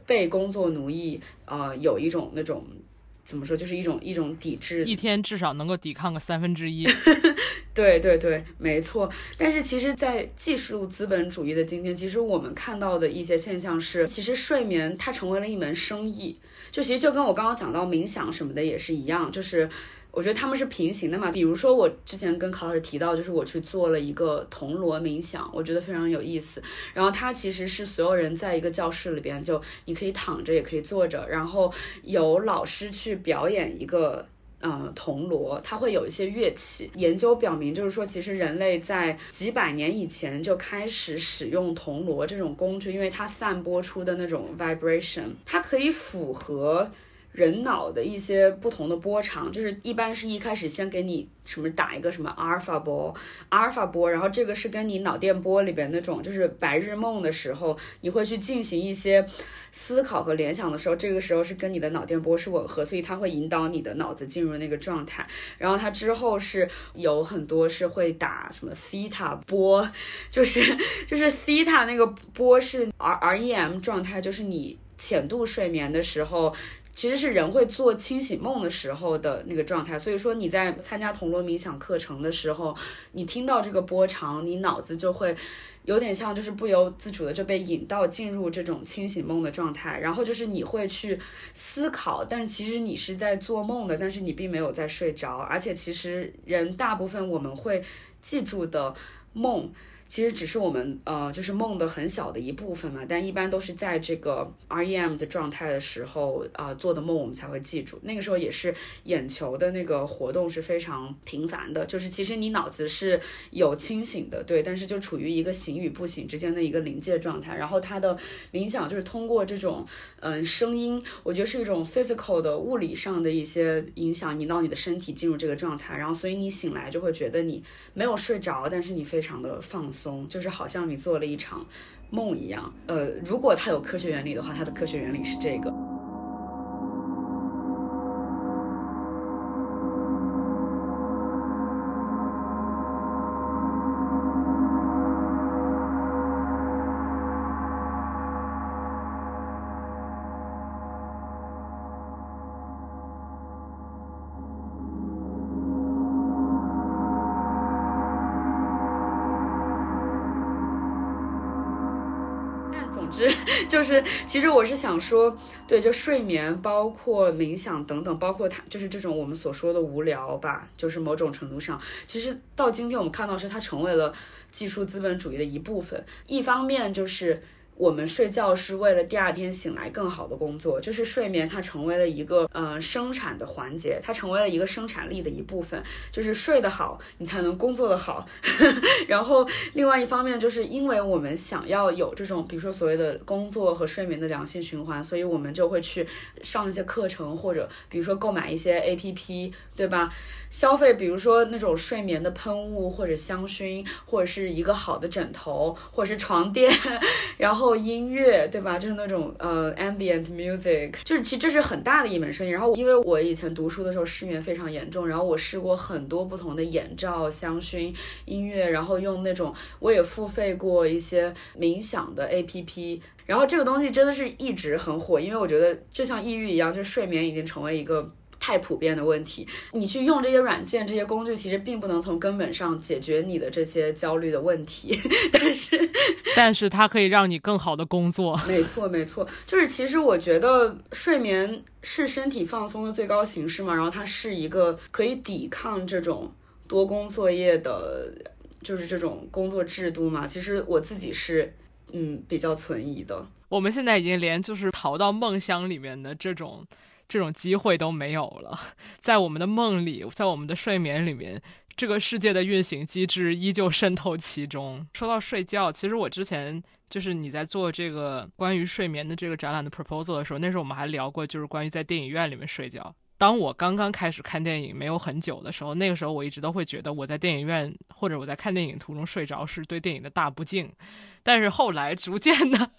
被工作奴役，呃，有一种那种怎么说，就是一种一种抵制一天至少能够抵抗个三分之一。对对对，没错。但是其实，在技术资本主义的今天，其实我们看到的一些现象是，其实睡眠它成为了一门生意。就其实就跟我刚刚讲到冥想什么的也是一样，就是我觉得他们是平行的嘛。比如说我之前跟考老师提到，就是我去做了一个铜锣冥想，我觉得非常有意思。然后它其实是所有人在一个教室里边，就你可以躺着也可以坐着，然后有老师去表演一个。呃，铜锣它会有一些乐器。研究表明，就是说，其实人类在几百年以前就开始使用铜锣这种工具，因为它散播出的那种 vibration，它可以符合人脑的一些不同的波长，就是一般是一开始先给你什么打一个什么阿尔法波，阿尔法波，然后这个是跟你脑电波里边那种就是白日梦的时候，你会去进行一些思考和联想的时候，这个时候是跟你的脑电波是吻合，所以它会引导你的脑子进入那个状态。然后它之后是有很多是会打什么 theta 波，就是就是 theta 那个波是 R REM 状态，就是你浅度睡眠的时候。其实是人会做清醒梦的时候的那个状态，所以说你在参加铜锣冥想课程的时候，你听到这个波长，你脑子就会有点像就是不由自主的就被引到进入这种清醒梦的状态，然后就是你会去思考，但是其实你是在做梦的，但是你并没有在睡着，而且其实人大部分我们会记住的梦。其实只是我们呃，就是梦的很小的一部分嘛，但一般都是在这个 REM 的状态的时候啊、做的梦，我们才会记住。那个时候也是眼球的那个活动是非常频繁的，就是其实你脑子是有清醒的，对，但是就处于一个醒与不醒之间的一个临界状态。然后它的冥想就是通过这种嗯、声音，我觉得是一种 physical 的物理上的一些影响，引导你的身体进入这个状态，然后所以你醒来就会觉得你没有睡着，但是你非常的放松。松，就是好像你做了一场梦一样。呃，如果它有科学原理的话，它的科学原理是这个。就是，其实我是想说，对，就睡眠，包括冥想等等，包括它就是这种我们所说的无聊吧，就是某种程度上，其实到今天我们看到是它成为了技术资本主义的一部分。一方面就是。我们睡觉是为了第二天醒来更好的工作，就是睡眠它成为了一个呃生产的环节，它成为了一个生产力的一部分，就是睡得好，你才能工作得好。然后另外一方面，就是因为我们想要有这种，比如说所谓的工作和睡眠的良性循环，所以我们就会去上一些课程，或者比如说购买一些 APP，对吧？消费，比如说那种睡眠的喷雾，或者香薰，或者是一个好的枕头，或者是床垫，然后音乐，对吧？就是那种呃 ambient music，就是其实这是很大的一门生意。然后因为我以前读书的时候失眠非常严重，然后我试过很多不同的眼罩、香薰、音乐，然后用那种我也付费过一些冥想的 APP。然后这个东西真的是一直很火，因为我觉得就像抑郁一样，就是睡眠已经成为一个。太普遍的问题，你去用这些软件、这些工具，其实并不能从根本上解决你的这些焦虑的问题。但是，但是它可以让你更好的工作。没错，没错，就是其实我觉得睡眠是身体放松的最高形式嘛，然后它是一个可以抵抗这种多工作业的，就是这种工作制度嘛。其实我自己是嗯比较存疑的。我们现在已经连就是逃到梦乡里面的这种。这种机会都没有了，在我们的梦里，在我们的睡眠里面，这个世界的运行机制依旧渗透其中。说到睡觉，其实我之前就是你在做这个关于睡眠的这个展览的 proposal 的时候，那时候我们还聊过，就是关于在电影院里面睡觉。当我刚刚开始看电影没有很久的时候，那个时候我一直都会觉得我在电影院或者我在看电影途中睡着是对电影的大不敬。但是后来逐渐的。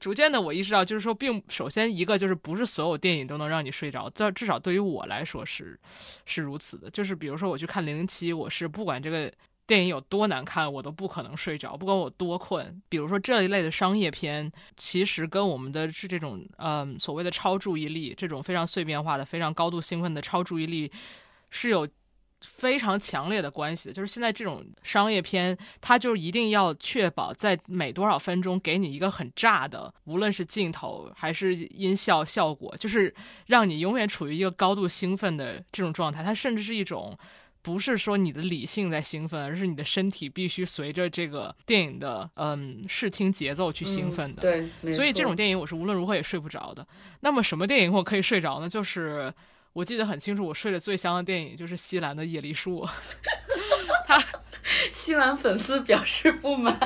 逐渐的，我意识到，就是说，并首先一个就是不是所有电影都能让你睡着，至至少对于我来说是是如此的。就是比如说我去看《零零七》，我是不管这个电影有多难看，我都不可能睡着，不管我多困。比如说这一类的商业片，其实跟我们的是这种嗯所谓的超注意力，这种非常碎片化的、非常高度兴奋的超注意力是有。非常强烈的关系，就是现在这种商业片，它就一定要确保在每多少分钟给你一个很炸的，无论是镜头还是音效效果，就是让你永远处于一个高度兴奋的这种状态。它甚至是一种，不是说你的理性在兴奋，而是你的身体必须随着这个电影的嗯视听节奏去兴奋的。对，所以这种电影我是无论如何也睡不着的。那么什么电影我可以睡着呢？就是。我记得很清楚，我睡得最香的电影就是西兰的《野梨树》。他 西兰粉丝表示不满，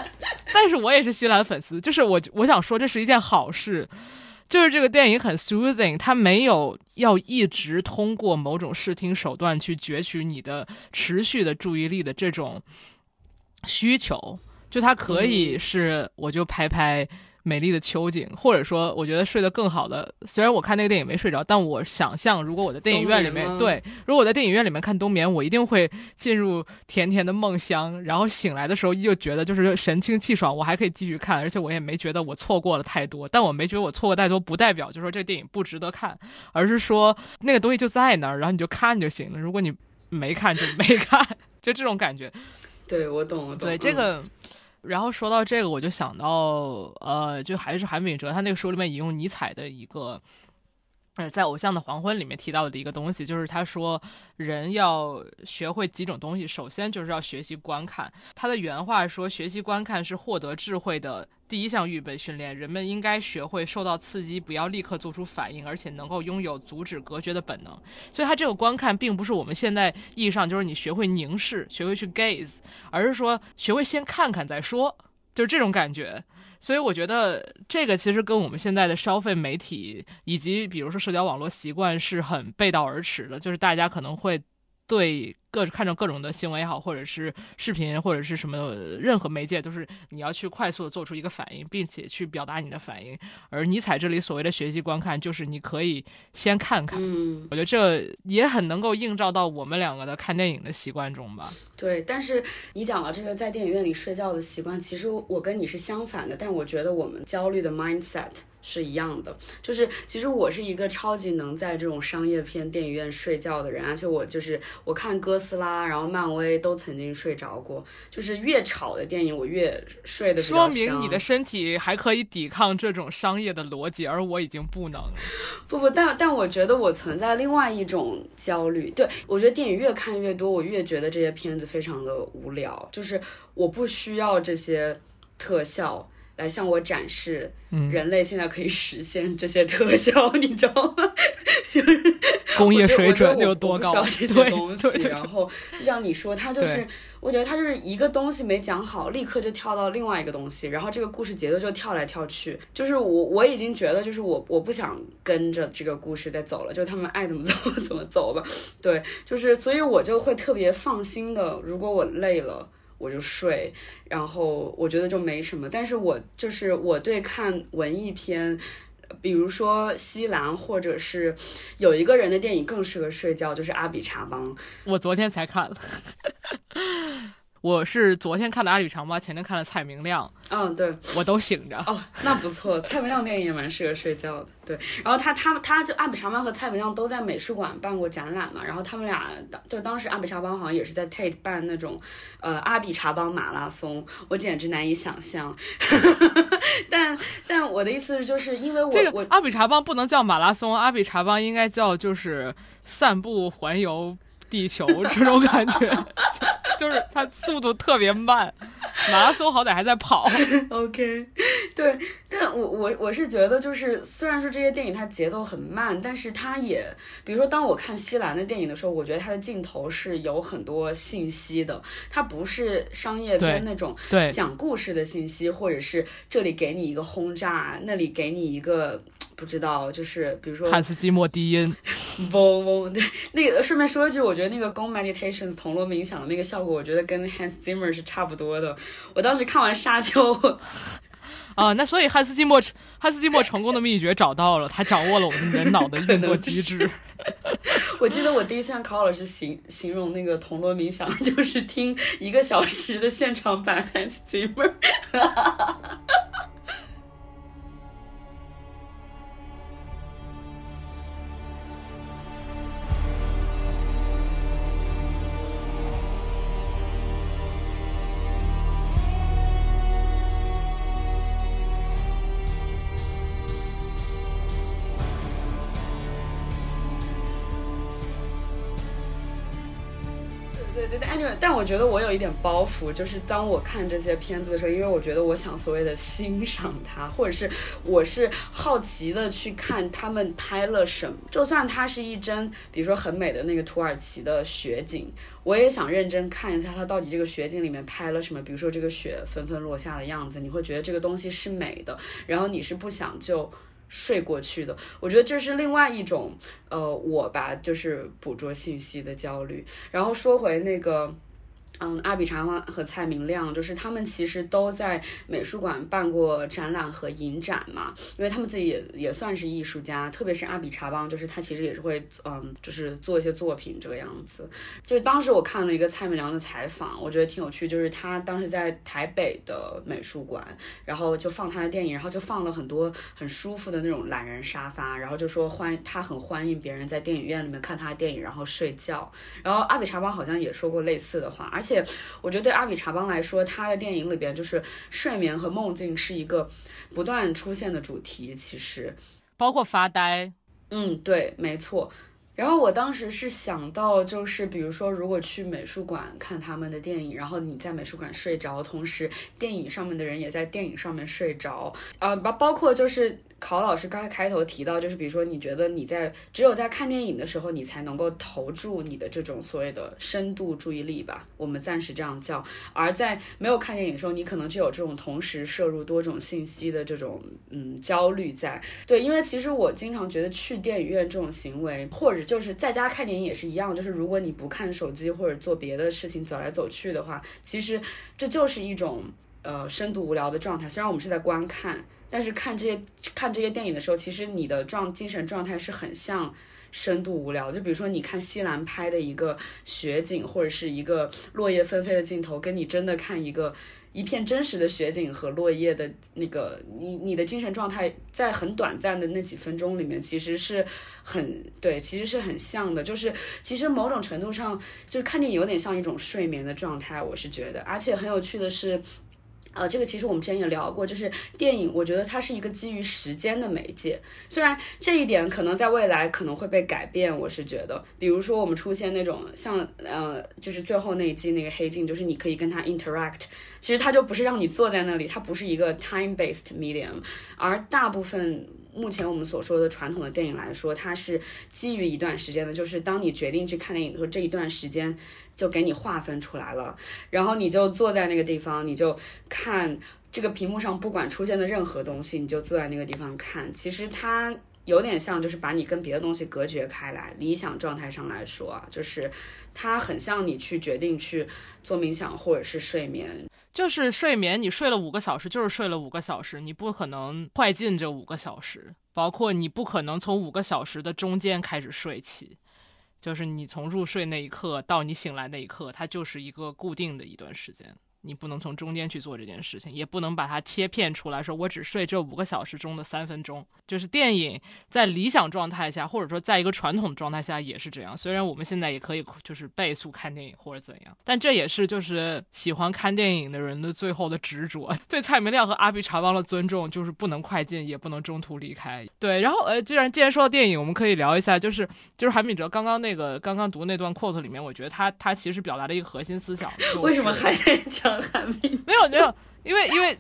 但是我也是西兰粉丝。就是我我想说，这是一件好事。就是这个电影很 soothing，它没有要一直通过某种视听手段去攫取你的持续的注意力的这种需求。就它可以是，我就拍拍。美丽的秋景，或者说，我觉得睡得更好的。虽然我看那个电影没睡着，但我想象，如果我在电影院里面，对，如果我在电影院里面看冬眠，我一定会进入甜甜的梦乡，然后醒来的时候依旧觉得就是神清气爽，我还可以继续看，而且我也没觉得我错过了太多。但我没觉得我错过太多，不代表就说这个电影不值得看，而是说那个东西就在那儿，然后你就看就行了。如果你没看就没看，就这种感觉。对，我懂，我懂。对这个。然后说到这个，我就想到，呃，就还是韩炳哲他那个书里面引用尼采的一个，呃，在《偶像的黄昏》里面提到的一个东西，就是他说人要学会几种东西，首先就是要学习观看。他的原话说，学习观看是获得智慧的。第一项预备训练，人们应该学会受到刺激不要立刻做出反应，而且能够拥有阻止隔绝的本能。所以，他这个观看并不是我们现在意义上就是你学会凝视、学会去 gaze，而是说学会先看看再说，就是这种感觉。所以，我觉得这个其实跟我们现在的消费媒体以及比如说社交网络习惯是很背道而驰的，就是大家可能会对。各看着各种的新闻也好，或者是视频，或者是什么任何媒介，都是你要去快速的做出一个反应，并且去表达你的反应。而尼采这里所谓的学习观看，就是你可以先看看。嗯，我觉得这也很能够映照到我们两个的看电影的习惯中吧。对，但是你讲了这个在电影院里睡觉的习惯，其实我跟你是相反的。但我觉得我们焦虑的 mindset。是一样的，就是其实我是一个超级能在这种商业片电影院睡觉的人，而且我就是我看哥斯拉，然后漫威都曾经睡着过，就是越吵的电影我越睡得比较说。明你的身体还可以抵抗这种商业的逻辑，而我已经不能了。不不，但但我觉得我存在另外一种焦虑。对我觉得电影越看越多，我越觉得这些片子非常的无聊，就是我不需要这些特效。来向我展示，人类现在可以实现这些特效，你知道吗？就 是工业水准有多高需要这 些东西然后就像你说，他就是，我觉得他就是一个东西没讲好，立刻就跳到另外一个东西，然后这个故事节奏就跳来跳去。就是我我已经觉得，就是我我不想跟着这个故事再走了，就他们爱怎么走怎么走吧。对，就是所以我就会特别放心的，如果我累了。我就睡，然后我觉得就没什么。但是我就是我对看文艺片，比如说西兰，或者是有一个人的电影更适合睡觉，就是《阿比查邦》。我昨天才看了，我是昨天看的《阿里长妈》，前天看的《蔡明亮嗯，对，》，我都醒着。哦，那不错。蔡明亮电影也蛮适合睡觉的，对。然后他他他就阿比查邦和蔡明亮都在美术馆办过展览嘛，然后他们俩就当时阿比查邦好像也是在 Tate 办那种呃阿比查邦马拉松，我简直难以想象。但但我的意思是，就是因为我这个我阿比查邦不能叫马拉松，阿比查邦应该叫就是散步环游地球 这种感觉，就 就是它速度特别慢，马拉松好歹还在跑。OK，对，但我我我是觉得，就是虽然说这些电影它节奏很慢，但是它也，比如说当我看西兰的电影的时候，我觉得它的镜头是有很多信息的，它不是商业片那种对讲故事的信息，或者是这里给你一个轰炸，那里给你一个。不知道，就是比如说汉斯季默低音，嗡嗡，对，那个顺便说一句，我觉得那个 Gong Meditations 铜锣冥想的那个效果，我觉得跟 Hans Zimmer 是差不多的。我当时看完《沙丘》，啊，那所以汉斯季默汉斯季默成功的秘诀找到了，他掌握了我们人脑的运作机制。我记得我第一次让考老师形形容那个铜锣冥想，就是听一个小时的现场版 Hans Zimmer。对但我觉得我有一点包袱，就是当我看这些片子的时候，因为我觉得我想所谓的欣赏它，或者是我是好奇的去看他们拍了什么，就算它是一帧，比如说很美的那个土耳其的雪景，我也想认真看一下它到底这个雪景里面拍了什么，比如说这个雪纷纷落下的样子，你会觉得这个东西是美的，然后你是不想就。睡过去的，我觉得这是另外一种，呃，我吧，就是捕捉信息的焦虑。然后说回那个。嗯，阿比查邦和蔡明亮，就是他们其实都在美术馆办过展览和影展嘛，因为他们自己也也算是艺术家，特别是阿比查邦，就是他其实也是会，嗯，就是做一些作品这个样子。就是当时我看了一个蔡明亮的采访，我觉得挺有趣，就是他当时在台北的美术馆，然后就放他的电影，然后就放了很多很舒服的那种懒人沙发，然后就说欢他很欢迎别人在电影院里面看他的电影，然后睡觉。然后阿比查邦好像也说过类似的话，而且我觉得对阿比查邦来说，他的电影里边就是睡眠和梦境是一个不断出现的主题，其实。包括发呆，嗯，对，没错。然后我当时是想到，就是比如说，如果去美术馆看他们的电影，然后你在美术馆睡着，同时电影上面的人也在电影上面睡着，呃，包包括就是考老师刚开头提到，就是比如说你觉得你在只有在看电影的时候，你才能够投注你的这种所谓的深度注意力吧，我们暂时这样叫。而在没有看电影的时候，你可能就有这种同时摄入多种信息的这种嗯焦虑在。对，因为其实我经常觉得去电影院这种行为，或者就是在家看电影也是一样，就是如果你不看手机或者做别的事情走来走去的话，其实这就是一种呃深度无聊的状态。虽然我们是在观看，但是看这些看这些电影的时候，其实你的状精神状态是很像。深度无聊，就比如说你看西兰拍的一个雪景，或者是一个落叶纷飞的镜头，跟你真的看一个一片真实的雪景和落叶的那个，你你的精神状态在很短暂的那几分钟里面，其实是很对，其实是很像的。就是其实某种程度上，就看电影有点像一种睡眠的状态，我是觉得。而且很有趣的是。呃，这个其实我们之前也聊过，就是电影，我觉得它是一个基于时间的媒介。虽然这一点可能在未来可能会被改变，我是觉得，比如说我们出现那种像呃，就是最后那一季那个黑镜，就是你可以跟它 interact，其实它就不是让你坐在那里，它不是一个 time based medium，而大部分目前我们所说的传统的电影来说，它是基于一段时间的，就是当你决定去看电影的时候，这一段时间。就给你划分出来了，然后你就坐在那个地方，你就看这个屏幕上不管出现的任何东西，你就坐在那个地方看。其实它有点像，就是把你跟别的东西隔绝开来。理想状态上来说啊，就是它很像你去决定去做冥想或者是睡眠，就是睡眠。你睡了五个小时，就是睡了五个小时，你不可能快进这五个小时，包括你不可能从五个小时的中间开始睡起。就是你从入睡那一刻到你醒来那一刻，它就是一个固定的一段时间。你不能从中间去做这件事情，也不能把它切片出来说，我只睡这五个小时中的三分钟。就是电影在理想状态下，或者说在一个传统状态下也是这样。虽然我们现在也可以就是倍速看电影或者怎样，但这也是就是喜欢看电影的人的最后的执着。对蔡明亮和阿比查邦的尊重就是不能快进，也不能中途离开。对，然后呃，既然既然说到电影，我们可以聊一下，就是就是韩敏哲刚刚那个刚刚读那段 quote 里面，我觉得他他其实表达了一个核心思想。为什么还在讲？没有没有，因为因为，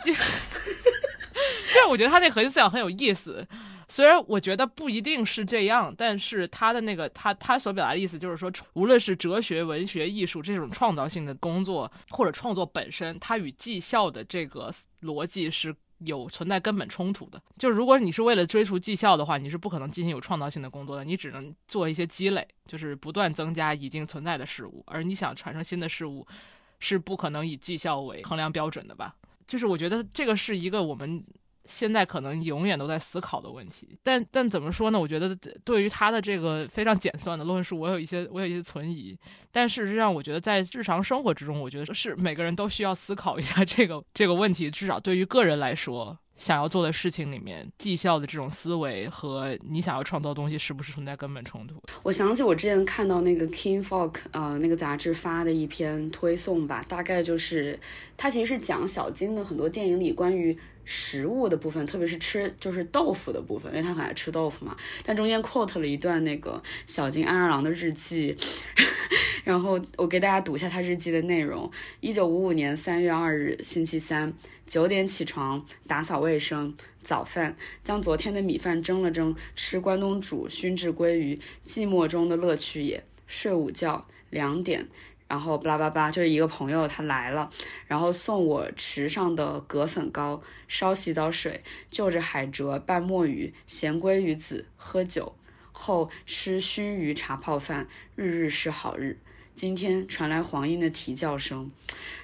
这 我觉得他那核心思想很有意思。虽然我觉得不一定是这样，但是他的那个他他所表达的意思就是说，无论是哲学、文学、艺术这种创造性的工作，或者创作本身，它与绩效的这个逻辑是有存在根本冲突的。就是如果你是为了追逐绩效的话，你是不可能进行有创造性的工作的，你只能做一些积累，就是不断增加已经存在的事物。而你想产生新的事物。是不可能以绩效为衡量标准的吧？就是我觉得这个是一个我们现在可能永远都在思考的问题。但但怎么说呢？我觉得对于他的这个非常 简算的论述，我有一些我有一些存疑。但事实上，我觉得在日常生活之中，我觉得是每个人都需要思考一下这个这个问题。至少对于个人来说。想要做的事情里面，绩效的这种思维和你想要创造的东西是不是存在根本冲突？我想起我之前看到那个 King Folk 啊，那个杂志发的一篇推送吧，大概就是他其实是讲小金的很多电影里关于食物的部分，特别是吃就是豆腐的部分，因为他很爱吃豆腐嘛。但中间 quote 了一段那个小金安二郎的日记，然后我给大家读一下他日记的内容：一九五五年三月二日星期三。九点起床，打扫卫生，早饭，将昨天的米饭蒸了蒸，吃关东煮，熏制鲑鱼，寂寞中的乐趣也。睡午觉，两点，然后巴拉巴拉，就是一个朋友他来了，然后送我池上的葛粉糕，烧洗澡水，就着海蜇拌墨鱼，咸鲑鱼子，喝酒后吃熏鱼茶泡饭，日日是好日。今天传来黄莺的啼叫声，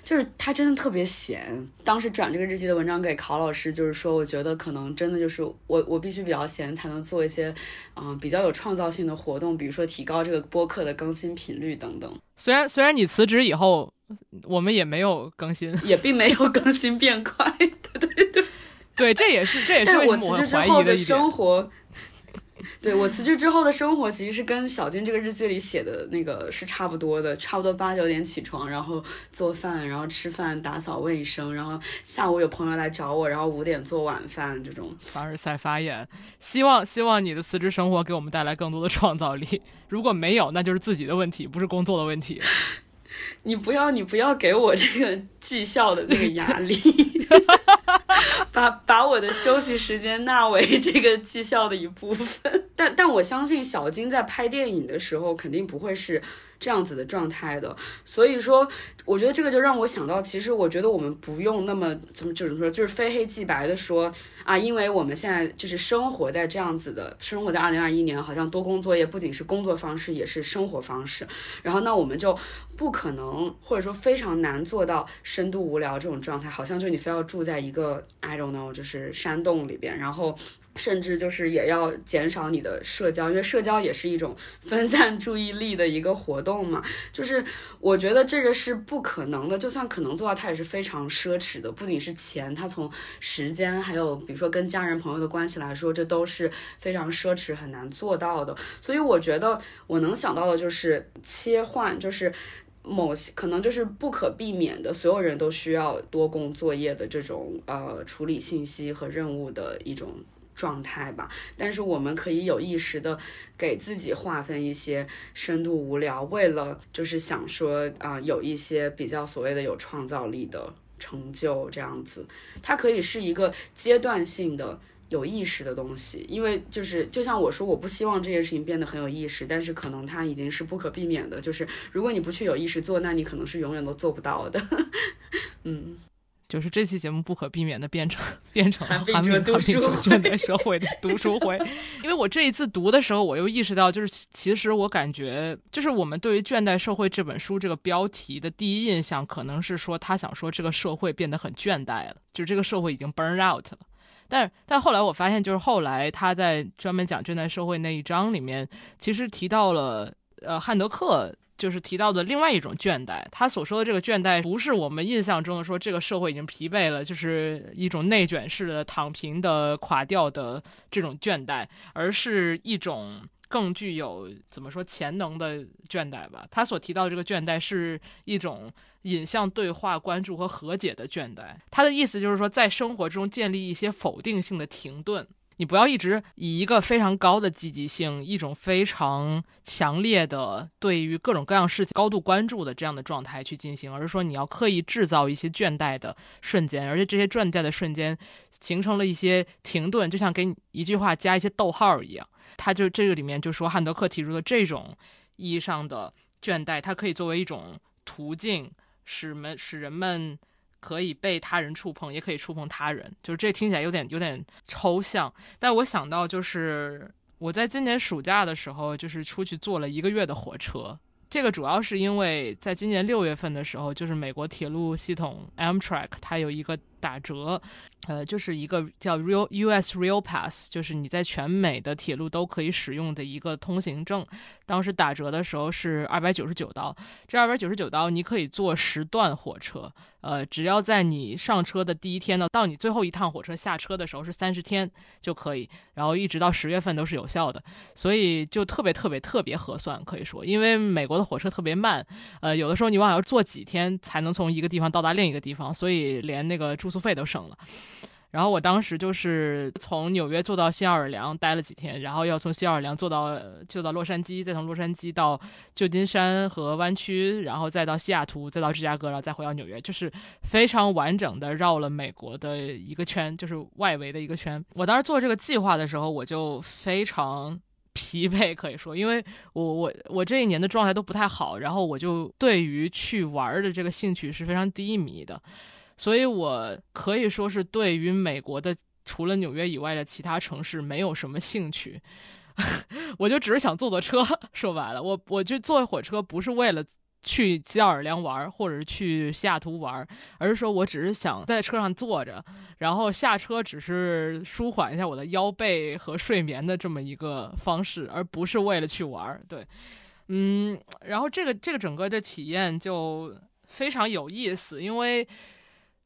就是他真的特别闲。当时转这个日记的文章给考老师，就是说，我觉得可能真的就是我，我必须比较闲，才能做一些，嗯，比较有创造性的活动，比如说提高这个播客的更新频率等等。虽然虽然你辞职以后，我们也没有更新，也并没有更新变快。对对对，对，这也是这也是我辞职之后的生活。对我辞职之后的生活，其实是跟小金这个日记里写的那个是差不多的，差不多八九点起床，然后做饭，然后吃饭，打扫卫生，然后下午有朋友来找我，然后五点做晚饭这种。凡尔赛发言，希望希望你的辞职生活给我们带来更多的创造力。如果没有，那就是自己的问题，不是工作的问题。你不要，你不要给我这个绩效的那个压力，把把我的休息时间纳为这个绩效的一部分。但但我相信小金在拍电影的时候，肯定不会是。这样子的状态的，所以说，我觉得这个就让我想到，其实我觉得我们不用那么怎么就是说，就是非黑即白的说啊，因为我们现在就是生活在这样子的，生活在二零二一年，好像多工作业不仅是工作方式，也是生活方式。然后那我们就不可能，或者说非常难做到深度无聊这种状态，好像就你非要住在一个 I don't know，就是山洞里边，然后。甚至就是也要减少你的社交，因为社交也是一种分散注意力的一个活动嘛。就是我觉得这个是不可能的，就算可能做到，它也是非常奢侈的。不仅是钱，它从时间还有比如说跟家人朋友的关系来说，这都是非常奢侈很难做到的。所以我觉得我能想到的就是切换，就是。某些可能就是不可避免的，所有人都需要多工作业的这种呃处理信息和任务的一种状态吧。但是我们可以有意识的给自己划分一些深度无聊，为了就是想说啊、有一些比较所谓的有创造力的成就这样子，它可以是一个阶段性的。有意识的东西，因为就是就像我说，我不希望这件事情变得很有意识，但是可能它已经是不可避免的。就是如果你不去有意识做，那你可能是永远都做不到的。嗯，就是这期节目不可避免的变成 变成了韩韩敏炳哲读书韩炳哲倦怠社会的读书会，因为我这一次读的时候，我又意识到，就是其其实我感觉，就是我们对于《倦怠社会》这本书这个标题的第一印象，可能是说他想说这个社会变得很倦怠了，就是这个社会已经 burn out 了。但但后来我发现，就是后来他在专门讲倦怠社会那一章里面，其实提到了呃汉德克。就是提到的另外一种倦怠，他所说的这个倦怠，不是我们印象中的说这个社会已经疲惫了，就是一种内卷式的躺平的垮掉的这种倦怠，而是一种更具有怎么说潜能的倦怠吧。他所提到的这个倦怠是一种引向对话、关注和和解的倦怠。他的意思就是说，在生活中建立一些否定性的停顿。你不要一直以一个非常高的积极性，一种非常强烈的对于各种各样事情高度关注的这样的状态去进行，而是说你要刻意制造一些倦怠的瞬间，而且这些倦怠的瞬间形成了一些停顿，就像给你一句话加一些逗号一样。他就这个里面就说汉德克提出的这种意义上的倦怠，它可以作为一种途径，使们使人们。可以被他人触碰，也可以触碰他人，就是这听起来有点有点抽象。但我想到，就是我在今年暑假的时候，就是出去坐了一个月的火车。这个主要是因为在今年六月份的时候，就是美国铁路系统 Amtrak 它有一个打折，呃，就是一个叫 Real US Real Pass，就是你在全美的铁路都可以使用的一个通行证。当时打折的时候是二百九十九刀，这二百九十九刀你可以坐十段火车，呃，只要在你上车的第一天呢，到你最后一趟火车下车的时候是三十天就可以，然后一直到十月份都是有效的，所以就特别特别特别合算，可以说，因为美国的火车特别慢，呃，有的时候你往往要坐几天才能从一个地方到达另一个地方，所以连那个住住宿费都省了。然后我当时就是从纽约坐到新奥尔良待了几天，然后要从新奥尔良坐到就到洛杉矶，再从洛杉矶到旧金山和湾区，然后再到西雅图，再到芝加哥，然后再回到纽约，就是非常完整的绕了美国的一个圈，就是外围的一个圈。我当时做这个计划的时候，我就非常。疲惫可以说，因为我我我这一年的状态都不太好，然后我就对于去玩的这个兴趣是非常低迷的，所以我可以说是对于美国的除了纽约以外的其他城市没有什么兴趣，我就只是想坐坐车。说白了，我我就坐火车不是为了去吉奥尔良玩，或者是去西雅图玩，而是说我只是想在车上坐着，然后下车只是舒缓一下我的腰背和睡眠的这么一个方式，而不是为了去玩。对，嗯，然后这个这个整个的体验就非常有意思，因为。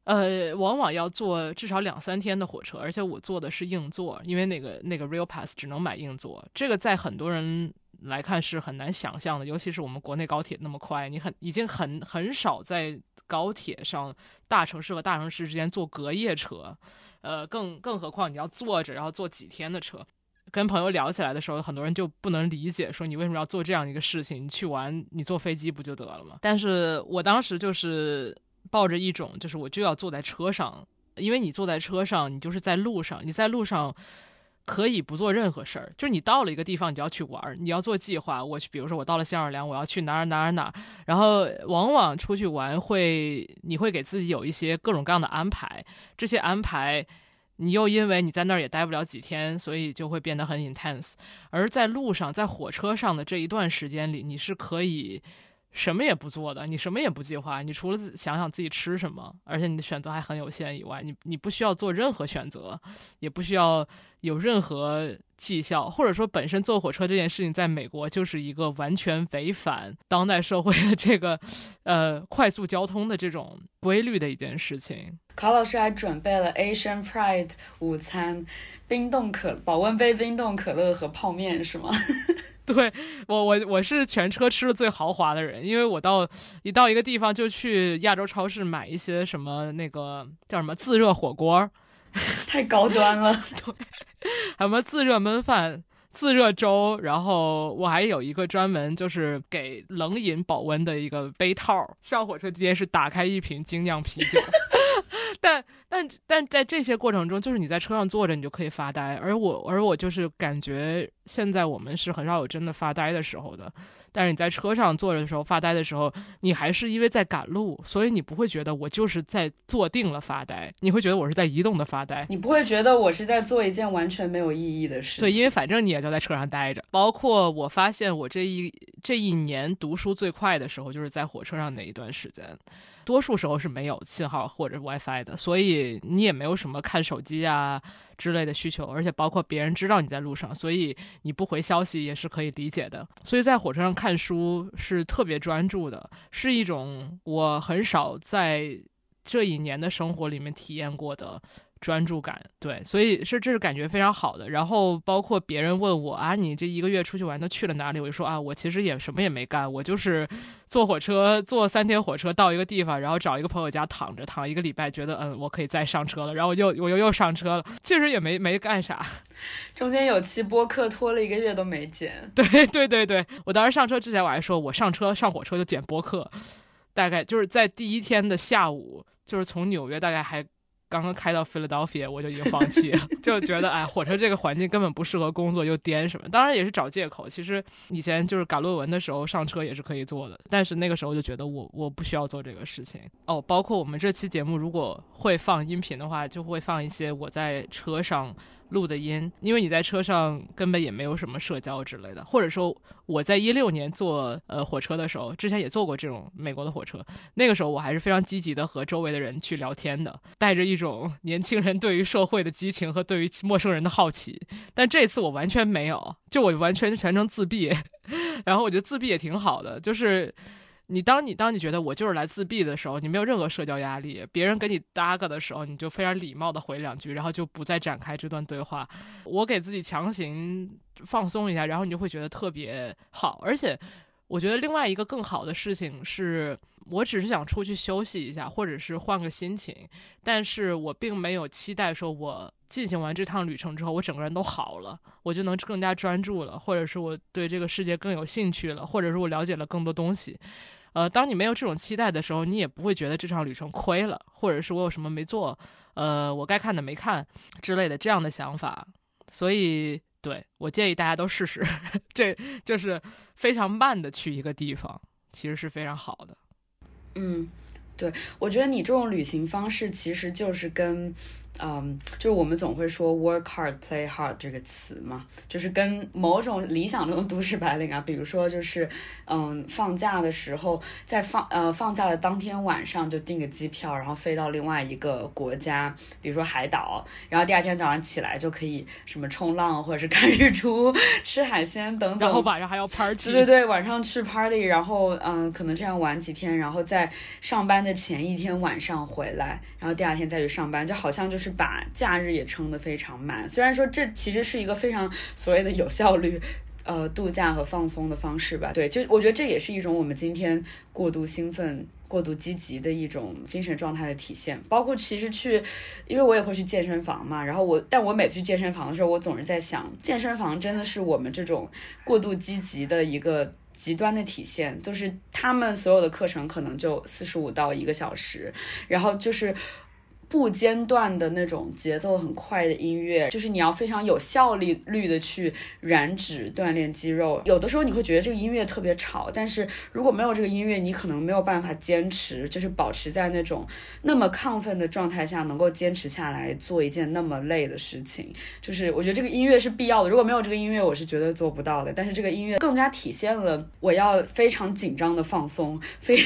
呃，往往要坐至少两三天的火车，而且我坐的是硬座，因为那个那个 Real Pass 只能买硬座，这个在很多人来看是很难想象的，尤其是我们国内高铁那么快，你很已经很很少在高铁上大城市和大城市之间坐隔夜车，呃，更更何况你要坐着，然后坐几天的车。跟朋友聊起来的时候，很多人就不能理解，说你为什么要做这样一个事情？你去玩，你坐飞机不就得了吗？但是我当时就是。抱着一种就是我就要坐在车上，因为你坐在车上，你就是在路上，你在路上可以不做任何事儿，就是你到了一个地方，你就要去玩儿，你要做计划。我去，比如说我到了新奥尔良，我要去哪儿哪儿哪儿，然后往往出去玩会，你会给自己有一些各种各样的安排，这些安排你又因为你在那儿也待不了几天，所以就会变得很 intense。而在路上，在火车上的这一段时间里，你是可以。什么也不做的，你什么也不计划，你除了想想自己吃什么，而且你的选择还很有限以外，你你不需要做任何选择，也不需要有任何绩效，或者说本身坐火车这件事情在美国就是一个完全违反当代社会的这个呃快速交通的这种规律的一件事情。考老师还准备了 Asian Pride 午餐，冰冻可保温杯冰冻可乐和泡面是吗？对我，我我是全车吃的最豪华的人，因为我到一到一个地方就去亚洲超市买一些什么那个叫什么自热火锅，太高端了。对，还有什么自热焖饭、自热粥，然后我还有一个专门就是给冷饮保温的一个杯套。上火车期间是打开一瓶精酿啤酒。但但但在这些过程中，就是你在车上坐着，你就可以发呆。而我而我就是感觉现在我们是很少有真的发呆的时候的。但是你在车上坐着的时候发呆的时候，你还是因为在赶路，所以你不会觉得我就是在坐定了发呆，你会觉得我是在移动的发呆。你不会觉得我是在做一件完全没有意义的事。对，因为反正你也就在车上待着。包括我发现我这一这一年读书最快的时候，就是在火车上那一段时间。多数时候是没有信号或者 WiFi 的，所以你也没有什么看手机啊之类的需求，而且包括别人知道你在路上，所以你不回消息也是可以理解的。所以在火车上看书是特别专注的，是一种我很少在这一年的生活里面体验过的。专注感，对，所以是这是感觉非常好的。然后包括别人问我啊，你这一个月出去玩都去了哪里？我就说啊，我其实也什么也没干，我就是坐火车坐三天火车到一个地方，然后找一个朋友家躺着躺一个礼拜，觉得嗯，我可以再上车了，然后我又我又又上车了，确实也没没干啥。中间有期播客拖了一个月都没剪。对对对对，我当时上车之前我还说我上车上火车就剪播客，大概就是在第一天的下午，就是从纽约大概还。刚刚开到 Philadelphia，我就已经放弃了，就觉得哎，火车这个环境根本不适合工作，又颠什么。当然也是找借口。其实以前就是赶论文的时候上车也是可以做的，但是那个时候就觉得我我不需要做这个事情。哦，包括我们这期节目如果会放音频的话，就会放一些我在车上。录的音，因为你在车上根本也没有什么社交之类的，或者说我在一六年坐呃火车的时候，之前也坐过这种美国的火车，那个时候我还是非常积极的和周围的人去聊天的，带着一种 年轻人对于社会的激情和对于陌生人的好奇。但这次我完全没有，就我完全全程自闭，然后我觉得自闭也挺好的，就是。你当你当你觉得我就是来自闭的时候，你没有任何社交压力，别人给你搭个的时候，你就非常礼貌的回两句，然后就不再展开这段对话。我给自己强行放松一下，然后你就会觉得特别好。而且，我觉得另外一个更好的事情是，我只是想出去休息一下，或者是换个心情，但是我并没有期待说我进行完这趟旅程之后，我整个人都好了，我就能更加专注了，或者是我对这个世界更有兴趣了，或者是我了解了更多东西。呃，当你没有这种期待的时候，你也不会觉得这场旅程亏了，或者是我有什么没做，呃，我该看的没看之类的这样的想法。所以，对我建议大家都试试，这就是非常慢的去一个地方，其实是非常好的。嗯，对，我觉得你这种旅行方式其实就是跟。嗯，就是我们总会说 work hard, play hard 这个词嘛，就是跟某种理想中的都市白领啊，比如说就是，嗯，放假的时候，在放呃放假的当天晚上就订个机票，然后飞到另外一个国家，比如说海岛，然后第二天早上起来就可以什么冲浪或者是 看日出、吃海鲜等等，然后晚上还要 party，对对对，晚上去 party，然后嗯，可能这样玩几天，然后在上班的前一天晚上回来，然后第二天再去上班，就好像就是。是把假日也撑得非常满，虽然说这其实是一个非常所谓的有效率，呃，度假和放松的方式吧。对，就我觉得这也是一种我们今天过度兴奋、过度积极的一种精神状态的体现。包括其实去，因为我也会去健身房嘛，然后我，但我每次去健身房的时候，我总是在想，健身房真的是我们这种过度积极的一个极端的体现，就是他们所有的课程可能就四十五到一个小时，然后就是。不间断的那种节奏很快的音乐，就是你要非常有效率率的去燃脂锻炼肌肉。有的时候你会觉得这个音乐特别吵，但是如果没有这个音乐，你可能没有办法坚持，就是保持在那种那么亢奋的状态下，能够坚持下来做一件那么累的事情。就是我觉得这个音乐是必要的，如果没有这个音乐，我是绝对做不到的。但是这个音乐更加体现了我要非常紧张的放松，非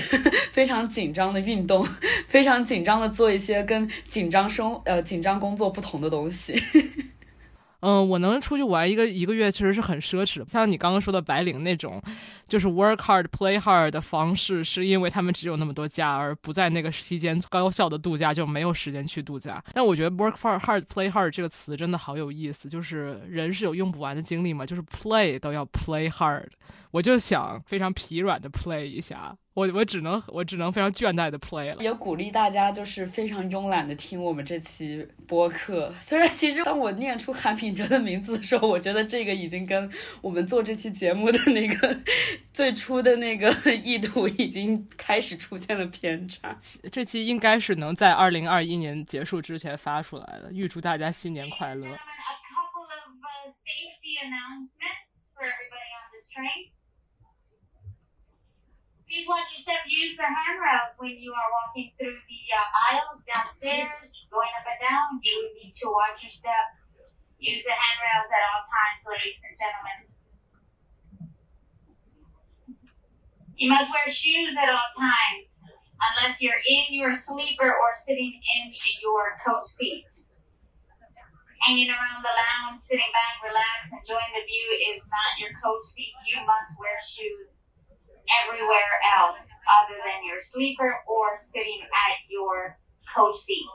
非常紧张的运动，非常紧张的做一些跟紧张生呃紧张工作不同的东西。嗯，我能出去玩一个一个月，其实是很奢侈的。像你刚刚说的白领那种，就是 work hard play hard 的方式，是因为他们只有那么多假，而不在那个期间高效的度假，就没有时间去度假。但我觉得 work hard play hard 这个词真的好有意思，就是人是有用不完的精力嘛，就是 play 都要 play hard。我就想非常疲软的 play 一下，我我只能我只能非常倦怠的 play 了。也鼓励大家就是非常慵懒的听我们这期播客。虽然其实当我念出韩品哲的名字的时候，我觉得这个已经跟我们做这期节目的那个最初的那个意图已经开始出现了偏差。这期应该是能在二零二一年结束之前发出来的，预祝大家新年快乐。A couple of uh, safety announcements for everybody on this train. Please watch your step. Use the handrails when you are walking through the uh, aisles downstairs, going up and down. You need to watch your step. Use the handrails at all times, ladies and gentlemen. You must wear shoes at all times, unless you're in your sleeper or sitting in your coach seat hanging around the lounge, sitting back, relaxed, enjoying the view is not your coach seat. You must wear shoes everywhere else other than your sleeper or sitting at your coach seat.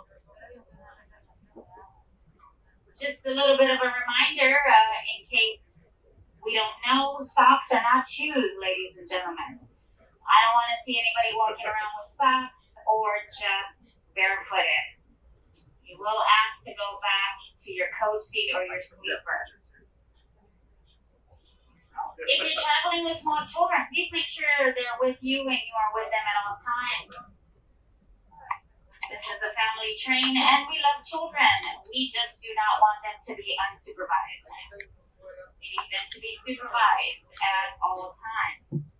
Just a little bit of a reminder uh, in case we don't know, socks are not shoes, ladies and gentlemen. I don't want to see anybody walking around with socks or just barefooted. You will ask to go back to your coach seat or your sleeper. If you're traveling with small children, please make sure they're with you and you are with them at all times. This is a family train and we love children. We just do not want them to be unsupervised. We need them to be supervised at all times.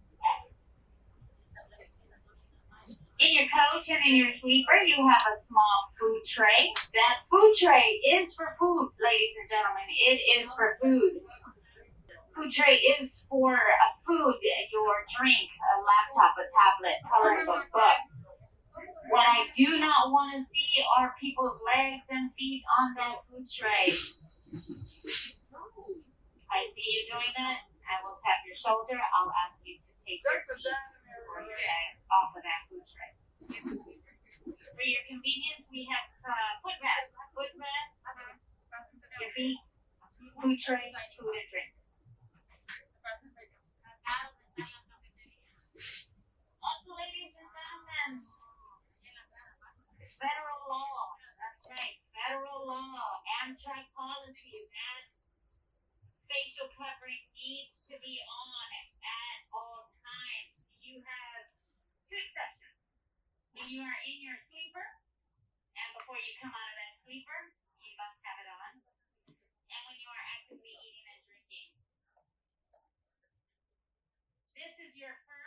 In your coach and in your sleeper, you have a small food tray. That food tray is for food, ladies and gentlemen. It is for food. Food tray is for a food, your drink, a laptop, a tablet, coloring book, book. What I do not want to see are people's legs and feet on that food tray. I see you doing that. I will tap your shoulder. I'll ask you to take your feet legs off of that food tray. For your convenience, we have uh, foot rests. Foot rests, your feet, food tray, food and drink. Also, ladies and gentlemen, federal law. That's right, federal law. Amtrak policy that facial covering needs to be on at all times. You have two exceptions. When you are in your sleeper, and before you come out of that sleeper, you must have it on. And when you are actively eating and drinking. This is your first